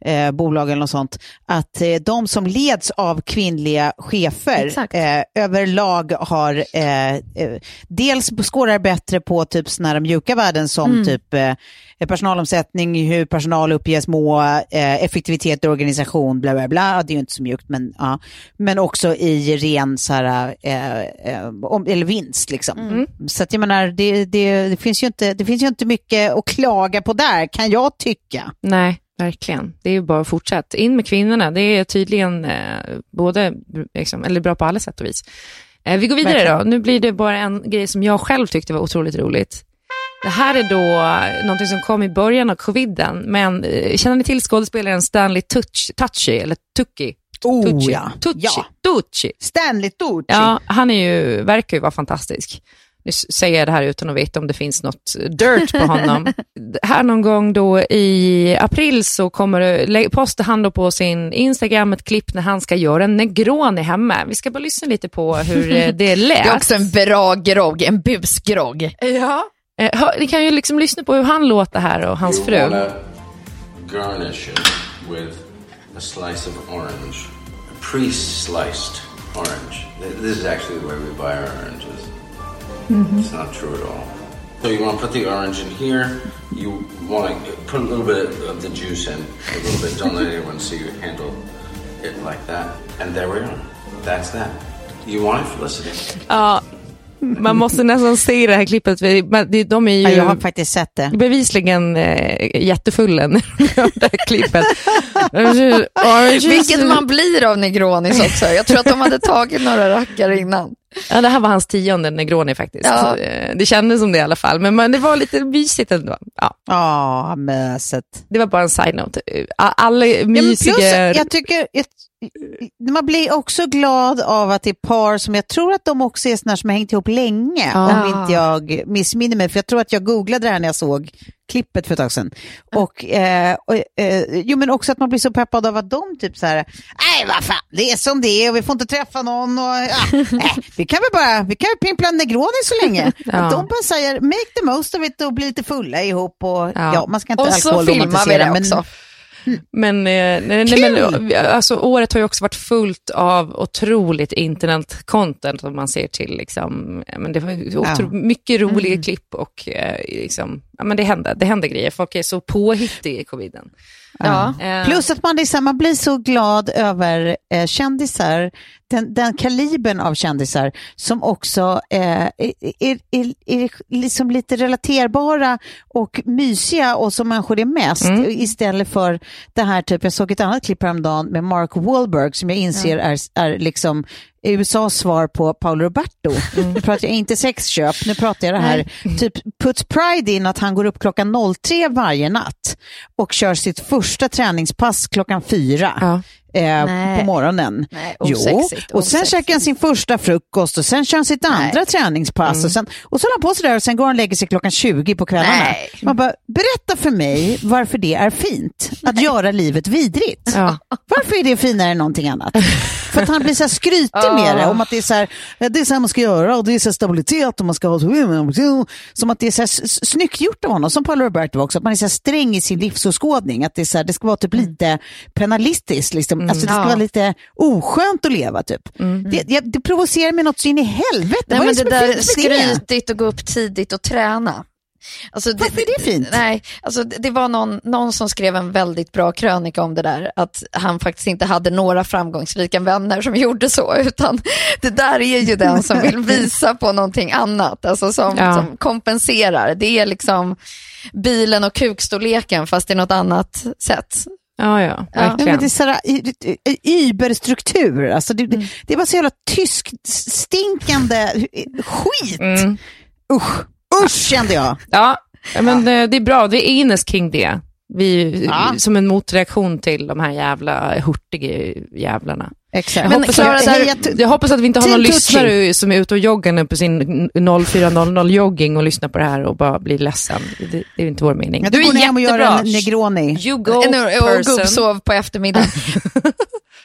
eh, bolag eller något sånt, att eh, de som leds av kvinnliga chefer eh, överlag har eh, eh, dels skårar bättre på typ såna här mjuka värden som Mm. typ eh, personalomsättning, hur personal uppges må, effektivitet i organisation, bla bla bla. Det är ju inte så mjukt, men, ja. men också i ren så här, om, eller vinst. Liksom. Mm. Så att jag menar, det, det, det, finns ju inte, det finns ju inte mycket att klaga på där, kan jag tycka. Nej, verkligen. Det är bara att fortsätta. In med kvinnorna, det är tydligen eh, både, liksom, eller bra på alla sätt och vis. Eh, vi går vidare Verkligen. då. Nu blir det bara en grej som jag själv tyckte var otroligt roligt. Det här är då eh, någonting som kom i början av coviden, men eh, känner ni till skådespelaren Stanley Tucci, Tucci eller Tucci? Oh, Tucci. ja. Tucci. Ja. Tucci. Stanley Tucci. Ja, han är ju, verkar ju vara fantastisk. Nu säger jag det här utan att veta om det finns något dirt på honom. här någon gång då i april så kommer det, postar han då på sin Instagram ett klipp när han ska göra en negroni hemma. Vi ska bara lyssna lite på hur eh, det lät. Det är också en bra grogg, en busgrogg. Ja. Eh, hör- Ni kan ju liksom lyssna på hur han låter här och hans fru. garnish it with a slice of orange, a pre-sliced orange. Th- This is actually the way we buy our oranges. Mm-hmm. It's not true at all. So you want to put the orange in here. You want to put a little bit of the juice in, a little bit. Don't let anyone see you handle it like that. And there we are. That's that. You want it, Felicity? Ja, uh, man måste nästan se det här klippet. för De är ju... Ja, jag har faktiskt sett det. bevisligen eh, jättefulla när de gör det här klippet. Vilket man blir av Negronis också. Jag tror att de hade tagit några rackare innan. Ja, det här var hans tionde Negroni faktiskt. Ja. Eh, Det kändes som det i alla fall, men man, det var lite mysigt ändå. Ja, Ja, möset. det var bara en side-note. Eh, Alla Ja, mysiga... plus, jag tycker, man blir också glad av att det är par som, jag tror att de också är sådana som har hängt ihop länge, Ja. om inte jag missminner mig, för jag tror att jag googlade det här när jag såg klippet för ett tag sedan. Och, eh, och, eh, jo, men också att man blir så peppad av att de typ så här, nej vad fan, det är som det är och vi får inte träffa någon och ja, äh, vi kan väl bara, vi kan ju pimpla Negroni så länge. Ja. Att de bara säger, make the most of it och bli lite fulla ihop och ja, man ska inte Och så filmar vi det också. Men, eh, nej, nej, men alltså, året har ju också varit fullt av otroligt internet-content om man ser till. Liksom, eh, men det var otro, Ja. mycket roliga Mm. klipp och eh, liksom, ja, men det, händer, det händer grejer. Folk är så påhittiga i coviden. Ja. Eh, Plus att man, här, man blir så glad över eh, kändisar, den, den kalibern av kändisar som också eh, är, är, är, är liksom lite relaterbara och mysiga och som människor är mest istället för det här typ, jag såg ett annat klipp häromdagen med Mark Wahlberg som jag inser är, är liksom USAs svar på Paolo Roberto. Nu pratar jag inte sexköp, nu pratar jag det här, typ puts pride in att han går upp klockan 03 varje natt och kör sitt första träningspass klockan fyra. Ja. Eh, Nej. på morgonen. Nej, jo, osexigt, och sen käkar han sin första frukost och sen kör han sitt andra träningspass och sen, och så håller han på sådär och sen går han och lägger sig klockan 20 på kvällarna. Nej. Man bara, berätta för mig varför det är fint att göra livet vidrigt. Ja. Varför är det finare än någonting annat? För att han blir så här skrytig med det, om att det är så här, "Ja, det är så här man ska göra och det är så här stabilitet och man ska ha så, som att det är så här snyggt gjort av honom, som Paolo Roberto var också, att man är så här sträng i sin livsåskådning, att det, är så här, det ska vara typ lite penalistiskt, liksom. Alltså det ska Ja. vara lite oskönt att leva typ. Det, det, det provocerar mig något så in i helvete. Nej, Vad men det det där det? skrytigt och gå upp tidigt och träna. Alltså, Varför är det fint? Nej, alltså, det det var någon, någon som skrev en väldigt bra krönika om det där, att han faktiskt inte hade några framgångsrika vänner som gjorde så, utan det där är ju den som vill visa på någonting annat, alltså som, Ja. som kompenserar. Det är liksom bilen och kukstorleken, fast i något annat sätt. Ja, ja, Ja. Ja, verkligen. men det är sådär überstruktur, alltså det, Mm. det, är bara så jävla tysk stinkande skit. Mm. Usch, usch kände jag. Ja, men eh, det är bra. Vi är Ines kring det. Vi, Ja. Som en motreaktion till de här jävla hurtiga jävlarna. Exakt. Jag, Men hoppas, Klara, att, där- jag hoppas att vi inte har någon lyssnare som är ute och joggar nu på sin 0400-jogging och lyssnar på det här och bara blir ledsen. Det, det är inte vår mening. Ja, du är hem och gör jättebra. en Negroni. You go Nu- och gubbsov på eftermiddagen.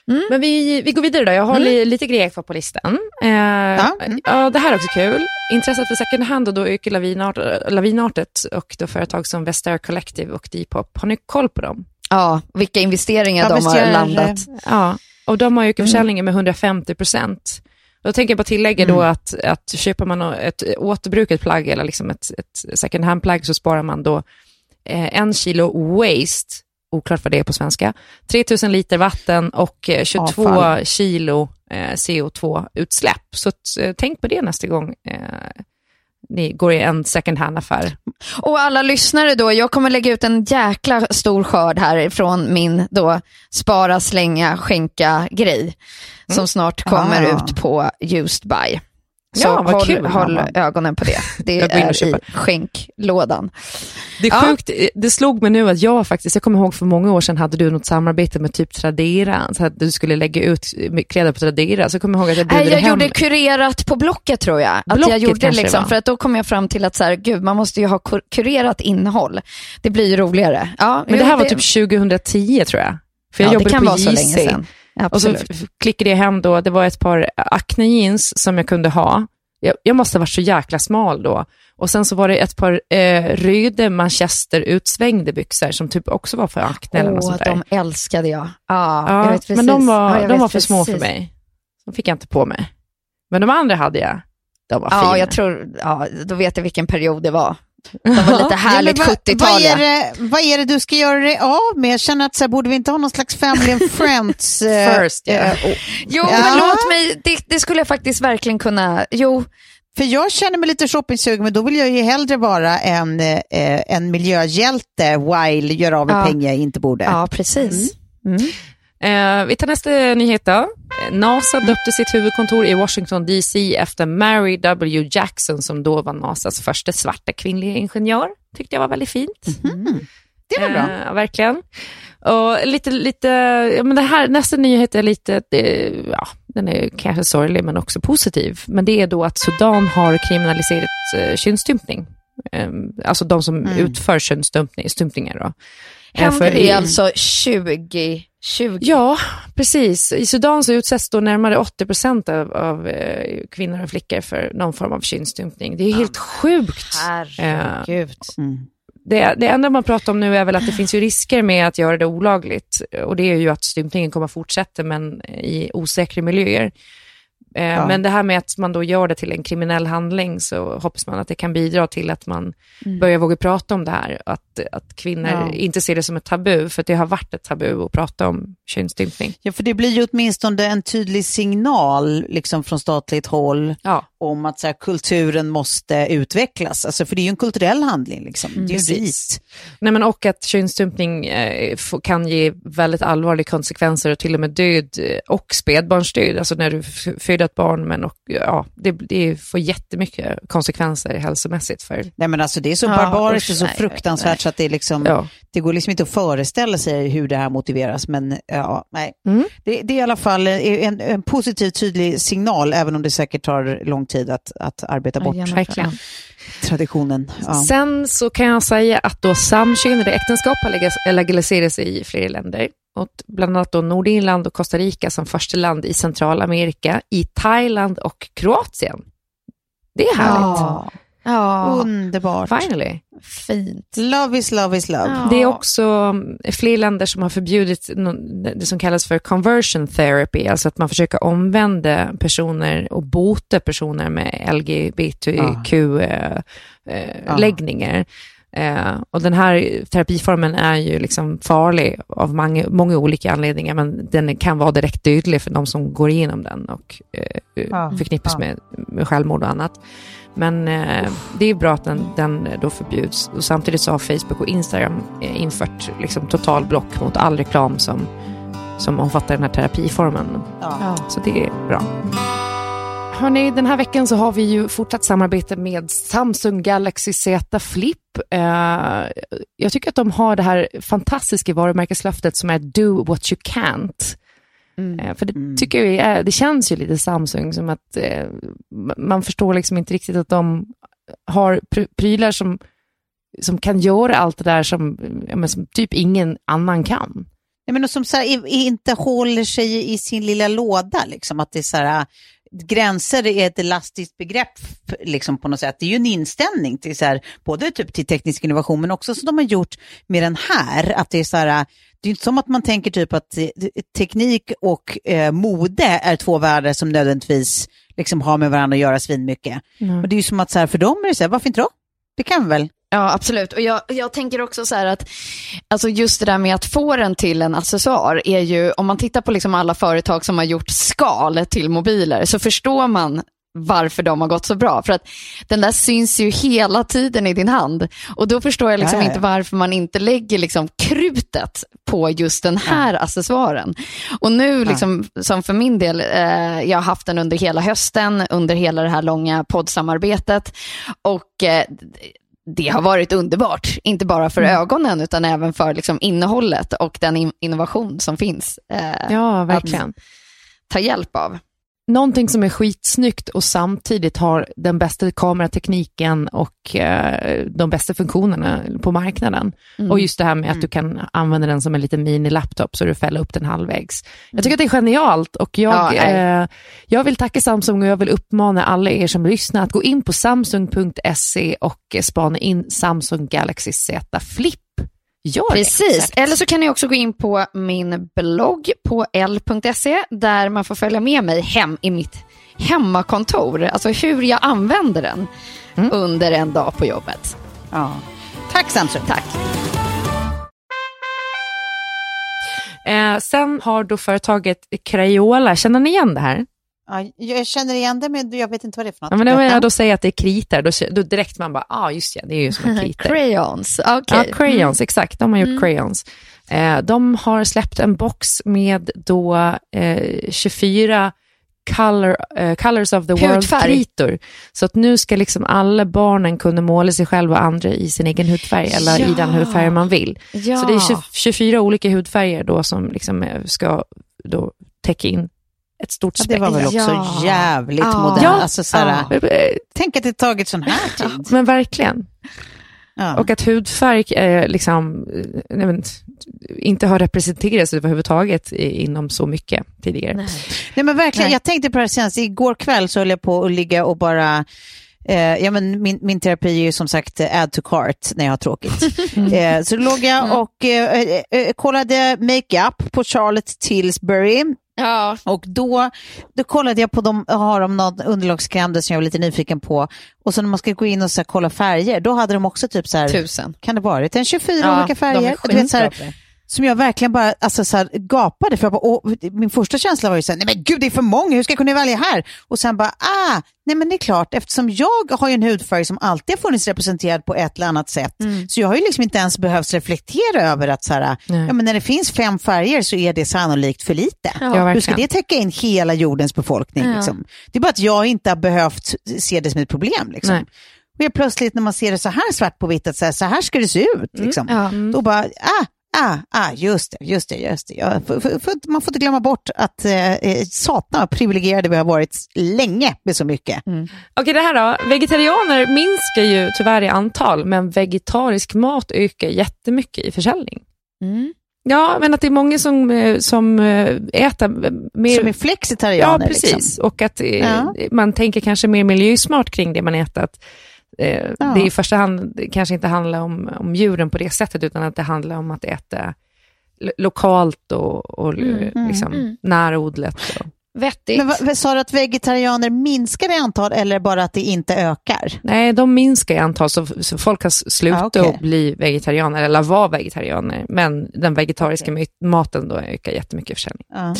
Men vi, vi går vidare då. Jag har li, lite grejer kvar på listan. Eh, ja. det här är också kul. Intresset för second hand och då ökar lavinart, lavinartet och då företag som Vestera Collective och Depop. Har ni koll på dem? Ja, vilka investeringar Ja, de har landat. Ja, och de har ökat Mm. försäljningen med 150 procent. Då tänker jag på tillägga då Mm. att, att köper man ett återbrukat plagg eller liksom ett, ett second hand-plagg så sparar man då eh, en kilo waste, oklart vad det är på svenska, 3000 liter vatten och eh, 22 Avfall. kilo eh, CO2-utsläpp. Så att, eh, tänk på det nästa gång eh, ni går i en second hand-affär. Och alla lyssnare då, jag kommer lägga ut en jäkla stor skörd här från min då spara, slänga, skänka grej som snart kommer Ah. ut på Used By. Så Ja, vad håll, kul, håll mamma. ögonen på det. Det är i skänklådan. Det är Ja. sjukt, det slog mig nu att jag faktiskt, jag kommer ihåg för många år sedan hade du något samarbete med typ Tradera, så att du skulle lägga ut kläder på Tradera, så kommer jag ihåg att jag budade jag hem. gjorde kurerat på Blocket tror jag. Att jag Blocket gjorde det liksom, för att då kom jag fram till att så här, gud, man måste ju ha kur- kurerat innehåll. Det blir ju roligare. Ja, Men det här var typ 2010 tror jag. För jag Ja, det jobbade kan på vara så JC. länge sedan. Och så Absolut. klickade jag hem då, det var ett par Acne jeans som jag kunde ha. Jag, jag måste ha varit så jäkla smal då. Och sen så var det ett par eh, röda manchester utsvängde byxor som typ också var för Acne eller något sånt där. de älskade jag. Ja, jag Ja, vet precis. men de var, Ja, de var för små för precis. mig. De fick jag inte på mig. Men de andra hade jag. De var Ja, fina. jag tror, ja, då vet jag vilken period det var. De var lite härligt Ja, men vad- 70-tal. Vad är, det, vad är det du ska göra dig av med? Jag känner att så här, borde vi inte ha någon slags family and friends? eh, First, ja. eh, och- Jo, Ja. men låt mig, det, det skulle jag faktiskt verkligen kunna, jo. För jag känner mig lite shoppingsugen, men då vill jag ju hellre vara en, eh, en miljöhjälte while gör av med Ja. pengar jag inte borde. Ja, precis. Eh, vi tar nästa nyhet då. Eh, NASA döpte sitt huvudkontor i Washington DC efter Mary W. Jackson som då var NASAs första svarta kvinnliga ingenjör. Tyckte jag var väldigt fint. Det var bra. Eh, verkligen. Och lite, lite, ja, men det här, nästa nyhet är lite, eh, ja, den är kanske sorglig men också positiv. Men det är då att Sudan har kriminaliserat eh, könsstympning. Eh, alltså de som Mm. utför könsstympningar. Eh, Hände för det i- alltså 2020? Ja, precis. I Sudan så utsätts då närmare 80 procent av, av eh, kvinnor och flickor för någon form av könsstympning. Det är helt sjukt. Herregud. Mm. Det, det enda man pratar om nu är väl att det finns ju risker med att göra det olagligt. Och det är ju att stympningen kommer att fortsätta, men i osäkra miljöer. Eh, Ja. Men det här med att man då gör det till en kriminell handling så hoppas man att det kan bidra till att man Mm. börjar våga prata om det här. Att, att kvinnor Ja. inte ser det som ett tabu, för det har varit ett tabu att prata om könsstympning. Ja, för det blir ju åtminstone en tydlig signal liksom, från statligt håll Ja. om att så här, kulturen måste utvecklas. Alltså, för det är ju en kulturell handling. Liksom. det är Precis. Nej, men och att könsstympning eh, kan ge väldigt allvarliga konsekvenser och till och med död och spädbarnsdöd. Alltså när du föder ett barn, men och, ja, det, det får jättemycket konsekvenser hälsomässigt för Nej, men alltså, det är så Ja, barbariskt och så nej, fruktansvärt så att det, är liksom, Ja. det går liksom inte att föreställa sig hur det här motiveras. Men ja, nej. Mm. Det, det är i alla fall en, en positiv, tydlig signal, även om det säkert tar lång tid att, att arbeta bort Verkligen. traditionen. Ja. Sen så kan jag säga att då samkönade äktenskap har legaliserats i flera länder. Och bland annat då Nordirland och Costa Rica som första land i Centralamerika, i Thailand och Kroatien. Det är härligt. Ja. Ja, Underbart. Finally. fint. Love is love is love. Ja. Det är också mm, fler länder som har förbjudit det som kallas för conversion therapy, alltså att man försöker omvända personer och bota personer med Ja. Eh, och den här terapiformen är ju liksom farlig av många, många olika anledningar, men den kan vara direkt dödlig för de som går igenom den och eh, Ja. förknippas Ja. med, med självmord och annat. Men eh, det är bra att den, den då förbjuds. Och samtidigt så har Facebook och Instagram eh, infört liksom total block mot all reklam som, som omfattar den här terapiformen. Ja. Så det är bra. Hörrni, den här veckan så har vi ju fortsatt samarbete med Samsung Galaxy Z Flip. Eh, jag tycker att de har det här fantastiska varumärkeslöftet som är Do what you can't. Eh, för det tycker jag är, det känns ju lite Samsung som att eh, man förstår liksom inte riktigt att de har pr- prylar som, som kan göra allt det där som, ja, men som typ ingen annan kan. Nej, men och som så här, inte håller sig i sin lilla låda. Liksom, att det är så här, gränser är ett elastiskt begrepp liksom, på något sätt. Det är ju en inställning till, så här, både typ till teknisk innovation men också som de har gjort med den här. Att det är så här, det är inte som att man tänker typ att eh, teknik och eh, mode är två världar som nödvändigtvis liksom, har med varandra att göra svinmycket. Mm. Och det är ju som att så här, för dem är det så här, varför inte då? Det kan väl? Ja, absolut. Och jag, jag tänker också så här att alltså just det där med att få den till en accessoar är ju, om man tittar på liksom alla företag som har gjort skal till mobiler så förstår man varför de har gått så bra. För att den där syns ju hela tiden i din hand. Och då förstår jag liksom Ja, ja. inte varför man inte lägger liksom krutet på just den här accessoaren. Och nu, liksom, som för min del, eh, jag har haft den under hela hösten, under hela det här långa poddsamarbetet. Och eh, det har varit underbart, inte bara för ögonen utan även för liksom, innehållet och den in- innovation som finns. Eh, Ja, verkligen. Att ta hjälp av. Någonting som är skitsnyggt och samtidigt har den bästa kameratekniken och eh, de bästa funktionerna på marknaden. Mm. Och just det här med att du kan använda den som en liten mini-laptop så du fäller upp den halvvägs. Jag tycker att det är genialt och jag, Ja, eh, jag vill tacka Samsung och jag vill uppmana alla er som lyssnar att gå in på samsung.se och spana in Samsung Galaxy Z Flip. Gör. Precis, Exakt. eller så kan ni också gå in på min blogg på l.se där man får följa med mig hem i mitt hemmakontor. Alltså hur jag använder den under en dag på jobbet. Ja. Tack Samsung. Tack. Eh, sen har då företaget Crayola, känner ni igen det här? Ja, jag känner igen det, men jag vet inte vad det är för något. Ja, men när jag då säger att det är kritor, då, då direkt man bara, ja ah, just ja, det är ju som en kritor. Crayons, okej. Ja, crayons, exakt. De har gjort Mm. crayons. Eh, de har släppt en box med då eh, 24 color, eh, colors of the world-kritor. Så att nu ska liksom alla barnen kunna måla sig själva och andra i sin egen hudfärg eller i Ja. den hudfärg man vill. Ja. Så det är 20, 24 olika hudfärger då som liksom eh, ska då täcka in ett stort Ja, det var väl också Ja. jävligt Ja. modernt. Ja. Alltså, Ja. Tänk att det tagit sån här tid. Men verkligen. Ja. Och att hudfärg eh, liksom, eh, nej, men, inte har representerats överhuvudtaget inom så mycket tidigare. Nej. Nej men verkligen, Nej. jag tänkte på det här senast, igår kväll så höll jag på att ligga och bara Eh, ja, men min, min terapi är ju som sagt eh, add to cart när jag har tråkigt. eh, så låg jag och eh, eh, eh, kollade makeup på Charlotte Tilbury. Ja. Och då, då kollade jag på dem, har de någon underlagskräm där som jag var lite nyfiken på. Och så när man ska gå in och så kolla färger, då hade de också typ så här, Tusen. kan det varit en 24 Ja, olika färger? är Du vet, så här. Som jag verkligen bara alltså, så här, gapade för. Jag bara, min första känsla var ju så här, nej men gud det är för många, hur ska jag kunna välja här? Och sen bara, ah, nej men det är klart, eftersom jag har ju en hudfärg som alltid har funnits representerad på ett eller annat sätt, så jag har ju liksom inte ens behövt reflektera över att så här, ja, men när det finns fem färger så är det sannolikt för lite. Ja, hur ska det täcka in hela jordens befolkning? Ja. Liksom? Det är bara att jag inte har behövt se det som ett problem. Liksom. Nej. Och plötsligt när man ser det så här svart på vitt, att så här, så här ska det se ut. Liksom. Ja. Då bara, ah, ah, ah, just det, just det, just det. Ja, för, för, för, man får inte glömma bort att eh, eh, satan vad privilegierade vi har varit länge med så mycket. Okej, det här då. Vegetarianer minskar ju tyvärr i antal, men vegetarisk mat ökar jättemycket i försäljning. Mm. Ja, men att det är många som, eh, som eh, äter mer... Som är flexitarianer. Ja, precis. Liksom. Och att Ja. man tänker kanske mer miljösmart kring det man äter. Att, eh, Ja. Det i första hand det kanske inte handlar om, om djuren på det sättet, utan att det handlar om att äta lo- lokalt och, och Mm, liksom mm. närodlat. Och. Vettigt. Men vad, sa du att vegetarianer minskar i antal eller bara att det inte ökar? Nej, de minskar i antal, så, så folk har slutat Ah, okej. att bli vegetarianer, eller vara vegetarianer, men den vegetariska Okej. my- maten då ökar jättemycket i försäljning. Ja.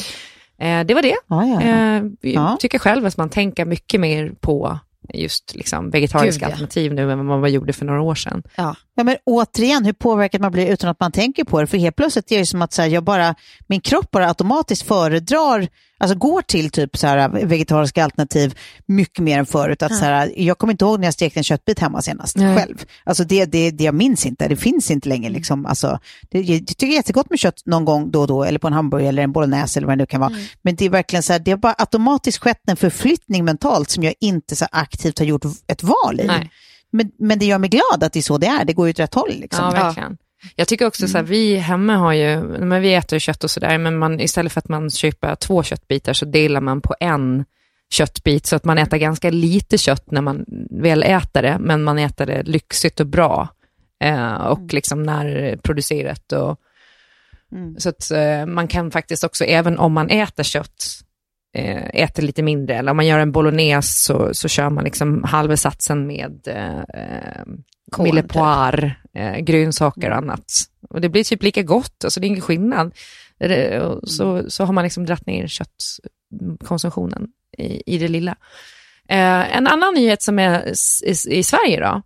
Eh, det var det. Ja, ja, ja. Eh, jag Ja. tycker själv att man tänker mycket mer på just liksom, vegetariska Gud, ja. alternativ nu än vad man gjorde för några år sedan. Ja, men återigen, hur påverkad man blir utan att man tänker på det. För helt plötsligt är det som att så här, jag bara, min kropp bara automatiskt föredrar, alltså går till typ så här, vegetariska alternativ mycket mer än förut. Att, så här, jag kommer inte ihåg när jag stekte en köttbit hemma senast Nej. själv. Alltså det, det, det jag minns inte, det finns inte längre. Liksom. Alltså, det, jag tycker det är jättegott med kött någon gång då och då, eller på en hamburgare eller en bolognese eller vad det nu kan vara. Men det är verkligen så här, det har bara automatiskt skett en förflyttning mentalt som jag inte så aktivt har gjort ett val i. Nej. Men, men det gör mig glad att det är så det är, det går ju åt rätt håll. Liksom. Ja, verkligen. Jag tycker också så här, Mm. vi hemma har ju, men vi äter kött och sådär, men man, istället för att man köper två köttbitar så delar man på en köttbit, så att man äter ganska lite kött när man väl äter det, men man äter det lyxigt och bra. Eh, och Mm. liksom närproducerat. Och, Så att eh, man kan faktiskt också, även om man äter kött, äter lite mindre, eller om man gör en bolognese så, så kör man liksom halva satsen med eh, eh, Korn, mille typ. eh, grönsaker och annat. Och det blir typ lika gott, alltså det är ingen skillnad. Och Så, så har man liksom dratt ner köttkonsumtionen i, i det lilla. Eh, en annan nyhet som är i, i Sverige då,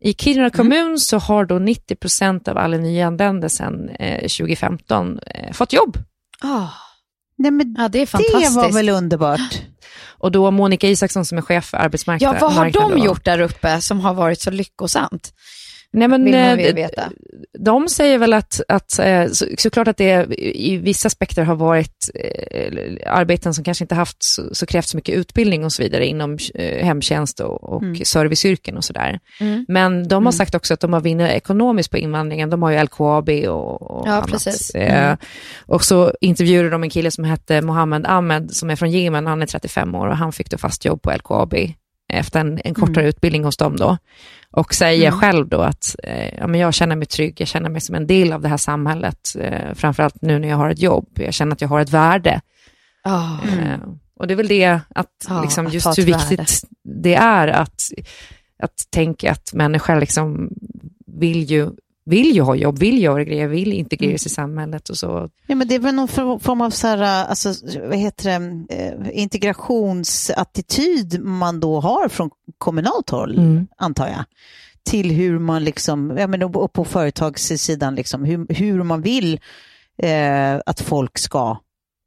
i Kiruna kommun så har då 90 procent av alla nyanlända sedan eh, 2015 eh, fått jobb. Ah. Nej, men Ja, det är det fantastiskt. var väl underbart? Och då Monica Isaksson som är chef för Ja, arbetsmarknaden. vad har de gjort där uppe som har varit så lyckosamt? Nej, men, Vill man eh, ju veta. De säger väl att, att eh, så, såklart att det i vissa aspekter har varit eh, arbeten som kanske inte haft så, så krävt så mycket utbildning och så vidare inom eh, hemtjänst och, och serviceyrken och sådär. Mm. Men de har sagt också att de har vunnit ekonomiskt på invandringen. De har ju LKAB och, och Ja, annat. precis. Eh, Mm. Och så intervjuade de en kille som hette Mohammed Ahmed som är från Jemen. Han är 35 år och han fick då fast jobb på LKAB efter en, en kortare Mm. utbildning hos dem då. Och säger själv då att eh, ja, men jag känner mig trygg, jag känner mig som en del av det här samhället. Eh, framförallt nu när jag har ett jobb. Jag känner att jag har ett värde. Ah. Eh, och det är väl det, att, Ja, liksom, att just hur värde. viktigt det är att, att tänka att människor liksom vill ju, vill ju ha jobb, vill göra grejer, vill integreras i samhället och så. Ja, men det är väl någon for- form av så här, alltså, vad heter det, eh, integrationsattityd man då har från kommunalt håll, Mm. antar jag. Till hur man liksom, ja, men, och på företagssidan, liksom, hur, hur man vill eh, att folk ska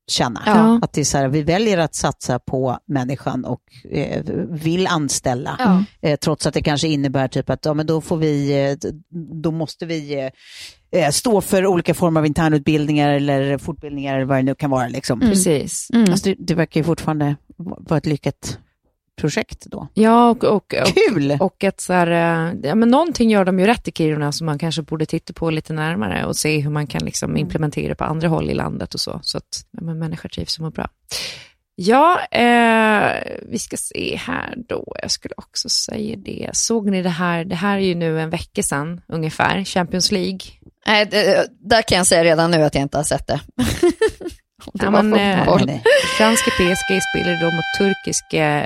känna. Ja. Att det är så här, vi väljer att satsa på människan och eh, vill anställa. Ja. Eh, trots att det kanske innebär typ att ja, men då får vi, eh, då måste vi eh, eh, stå för olika former av internutbildningar eller fortbildningar eller vad det nu kan vara. Liksom. Precis. Mm. Alltså, det, det verkar ju fortfarande vara ett lyckat projekt då. Ja, och, och, och, Kul! och att så här, eh, ja, men någonting gör de ju rätt i Kiruna som man kanske borde titta på lite närmare och se hur man kan liksom implementera på andra håll i landet och så, så att ja, men människor trivs och mår bra. Ja, eh, vi ska se här då. Jag skulle också säga det. Såg ni det här? Det här är ju nu en vecka sedan ungefär, Champions League. Nej, det, där kan jag säga redan nu att jag inte har sett det. Det Ja, men, eh. Franska PSG spelade då mot turkiska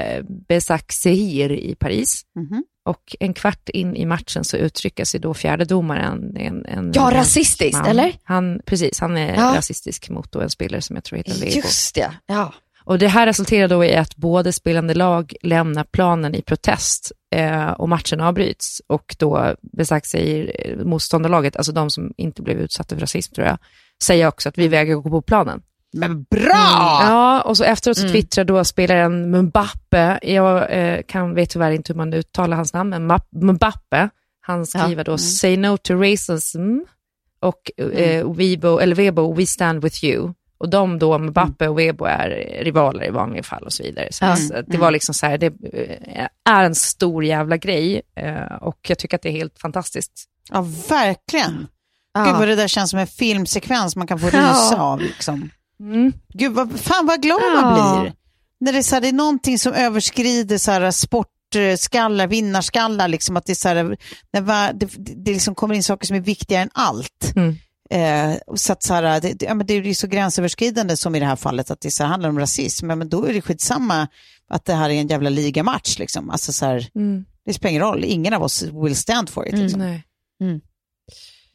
Besaksehir i Paris. Mhm. Och en kvart in i matchen så uttrycker sig då fjärdedomaren. En, en, Ja, en rasistiskt, man. eller? Han, precis, han är Ja. rasistisk mot en spelare som jag tror heter Lego. Just det, ja. Och det här resulterar då i att både spelande lag lämnar planen i protest eh, och matchen avbryts. Och då Besaksehir, motståndarlaget, alltså de som inte blev utsatta för rasism tror jag, säger också att vi vägrar gå på planen. Men bra! Ja, och så efteråt så twittrar då spelaren Mbappe, jag eh, kan, vet tyvärr inte hur man uttalar hans namn, men Mbappe, han skriver då “Say no to racism” och eh, Weibo, eller Weibo, “We stand with you”. Och de då, Mbappe och Weibo, är rivaler i vanliga fall och så vidare. Så Ja. att det var liksom så här, det eh, är en stor jävla grej eh, och jag tycker att det är helt fantastiskt. Ja, verkligen. Ja. Gud vad det där känns som en filmsekvens man kan få rysa av. Liksom. Mm. Gud, vad, fan vad glad Ja. man blir. När det är, så här, det är någonting som överskrider så här, sportskallar, vinnarskallar, liksom, att det, är så här, när det, det liksom kommer in saker som är viktigare än allt. Mm. Eh, så att, så här, det, det, ja, men det är ju så gränsöverskridande som i det här fallet, att det så här, handlar om rasism. Men, men då är det skitsamma att det här är en jävla ligamatch. Liksom. Alltså, så här, Mm. det spelar ingen roll, ingen av oss will stand for it. Liksom. Nej.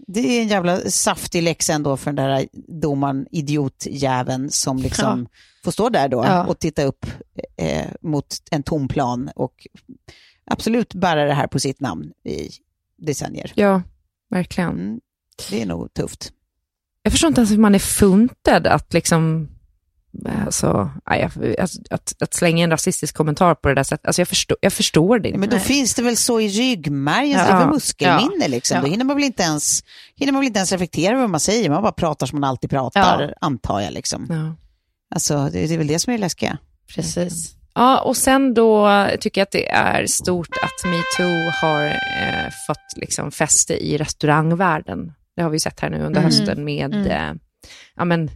Det är en jävla saftig läxa ändå för den där domaren, idiotjäveln som liksom får stå där då Ja. och titta upp eh, mot en tom plan och absolut bära det här på sitt namn i decennier. Ja, verkligen. Mm, det är nog tufft. Jag förstår inte ens hur man är funtad att liksom, alltså, att, att, att slänga en rasistisk kommentar på det där sättet. Alltså jag förstår, jag förstår det inte. Men då finns det väl så i ryggmärgen, Ja. det är väl muskelminne Ja. liksom. Ja. Då hinner man, väl inte ens, hinner man väl inte ens reflektera över vad man säger, man bara pratar som man alltid pratar, Ja. antar jag. Liksom. Ja. Alltså, det, det är väl det som är läskiga. Precis. Ja, och sen då tycker jag att det är stort att metoo har eh, fått liksom fäste i restaurangvärlden. Det har vi sett här nu under Mm. hösten med, Mm. eh, ja men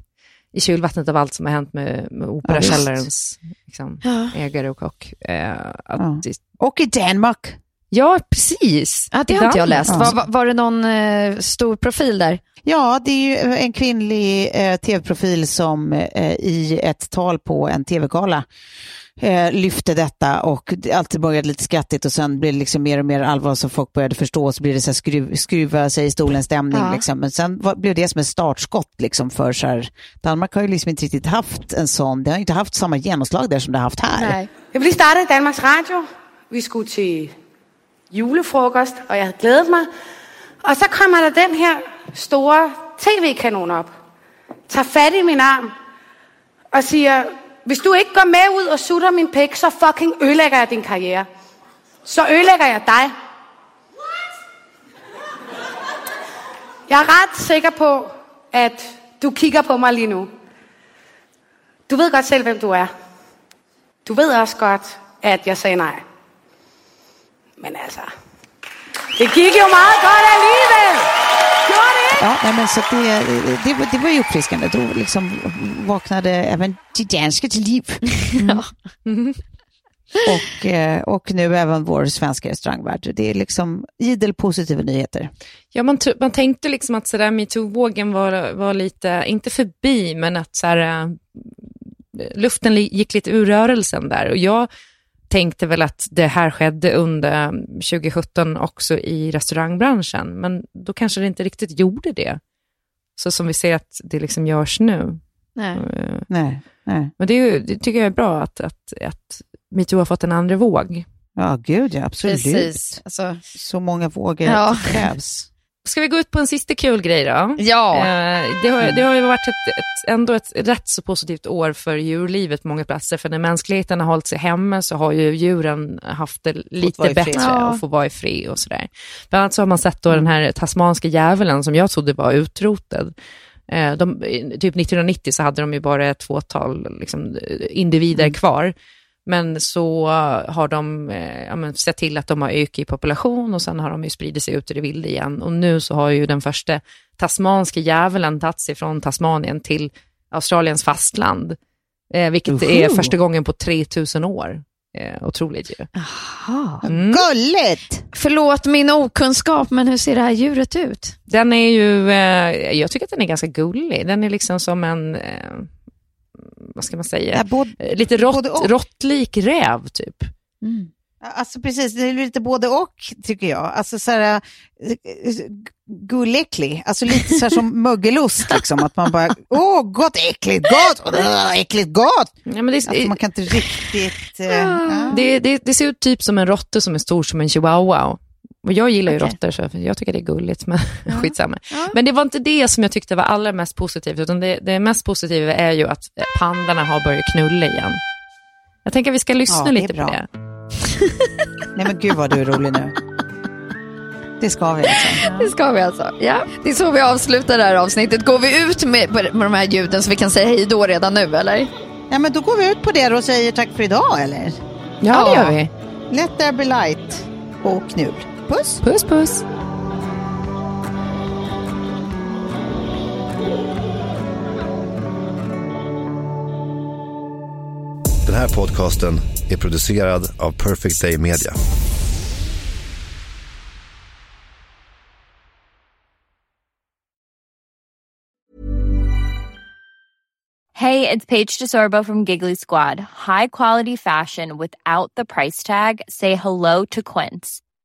i kylvattnet av allt som har hänt med, med Operakällarens liksom, Ja. ägare och kock. Eh, att Ja. det, Och i Danmark. ja, precis. Ja, det har inte jag läst. Ja. Var, var, var det någon eh, stor profil där? Ja, det är ju en kvinnlig eh, tv-profil som eh, i ett tal på en tv-gala eh, lyfte detta och alltid började lite skrattigt och sen blev det liksom mer och mer allvar så folk började förstå och så blev det så här skruv, skruva sig i stolen stämning. Ja. Liksom. Men sen var, blev det som ett startskott liksom för så här, Danmark har ju liksom inte riktigt haft en sån, det har inte haft samma genomslag där som det har haft här. Jeg blev lige startet i Danmarks Radio. Vi skulle til julefrokost, og jeg havde glædet mig. Og så kommer den her store tv-kanon op. Tager fat i min arm og siger, hvis du ikke går med ud og sutter min pæk, så fucking ødelægger jeg din karriere. Så ødelægger jeg dig. Jeg er ret sikker på, at du kigger på mig lige nu. Du ved godt selv, hvem du er. Du ved også godt, at jeg sagde nej. Men altså, det gik jo meget godt alligevel. Det? Ja, nej, men så det, det, var- det var ju uppfriskande. Då liksom vaknade även de danska till liv. och, eh, och nu även vår svenska restaurangvärld. Det är liksom idel positiva nyheter. Ja, man, man tänkte liksom att metoo-vågen var, var lite, inte förbi, men att så här, äh, luften gick lite ur rörelsen där. Och jag tänkte väl att det här skedde under 2017 också i restaurangbranschen, men då kanske det inte riktigt gjorde det. Så som vi ser att det liksom görs nu. Nej. Eh, Nej, nej. Men det, är ju, det tycker jag är bra att, att, att metoo har fått en andra våg. Ja, gud ja, absolut. Precis. Alltså, Så många vågor Ja. krävs. Ska vi gå ut på en sista kul grej då? ja. Eh, det, har, det har ju varit ett, ett, ändå ett rätt så positivt år för djurlivet på många platser. För när mänskligheten har hållit sig hemma så har ju djuren haft det lite bättre Ja. och få vara i fred och sådär. Bland annat så har man sett då den här tasmanska djävulen som jag trodde var utrotad. Eh, de, typ 1990 så hade de ju bara ett fåtal liksom, individer kvar. Men så har de eh, ja, men, sett till att de har ökat i population och sen har de ju spridit sig ut i det vilda igen. Och nu så har ju den första tasmanska djävulen tagit sig från Tasmanien till Australiens fastland. Eh, vilket är Uhu. första gången på 3000 år. Eh, otroligt ju. Jaha. Mm. Gulligt! Förlåt min okunskap, men hur ser det här djuret ut? Den är ju, eh, jag tycker att den är ganska gullig. Den är liksom som en, eh, vad ska man säga, Ja, både, Eh, lite rått, råttlik räv typ. alltså precis, det är lite både och tycker jag. Alltså så här, eh, gulläcklig, alltså lite så här som mögelost liksom. Att man bara, åh gott, äckligt, gott, Åh, äckligt, gott. Ja, men det, Alltså, man kan inte riktigt... eh, ja. det, det, det ser ut typ som en råtta som är stor som en chihuahua. Och jag gillar ju Okej. råttor, så jag tycker det är gulligt, men skitsamma. Men det var inte det som jag tyckte var allra mest positivt, utan det, det mest positiva är ju att pandarna har börjat knulla igen. Jag tänker att vi ska lyssna Ja, det lite bra. på det. Nej men gud vad du är rolig nu. Det ska vi alltså. Det ska vi alltså. Ja. Det är så vi avslutar det här avsnittet. Går vi ut med, med de här ljuden så vi kan säga hej då redan nu, eller? Ja men då går vi ut på det och säger tack för idag eller? Ja, det Ja. gör vi. Let there be light och knull. Puss! Puss, puss. Den här podcasten är producerad av Perfect Day Media. Hey, it's Paige DeSorbo from Giggly Squad. High quality fashion without the price tag. Say hello to Quince.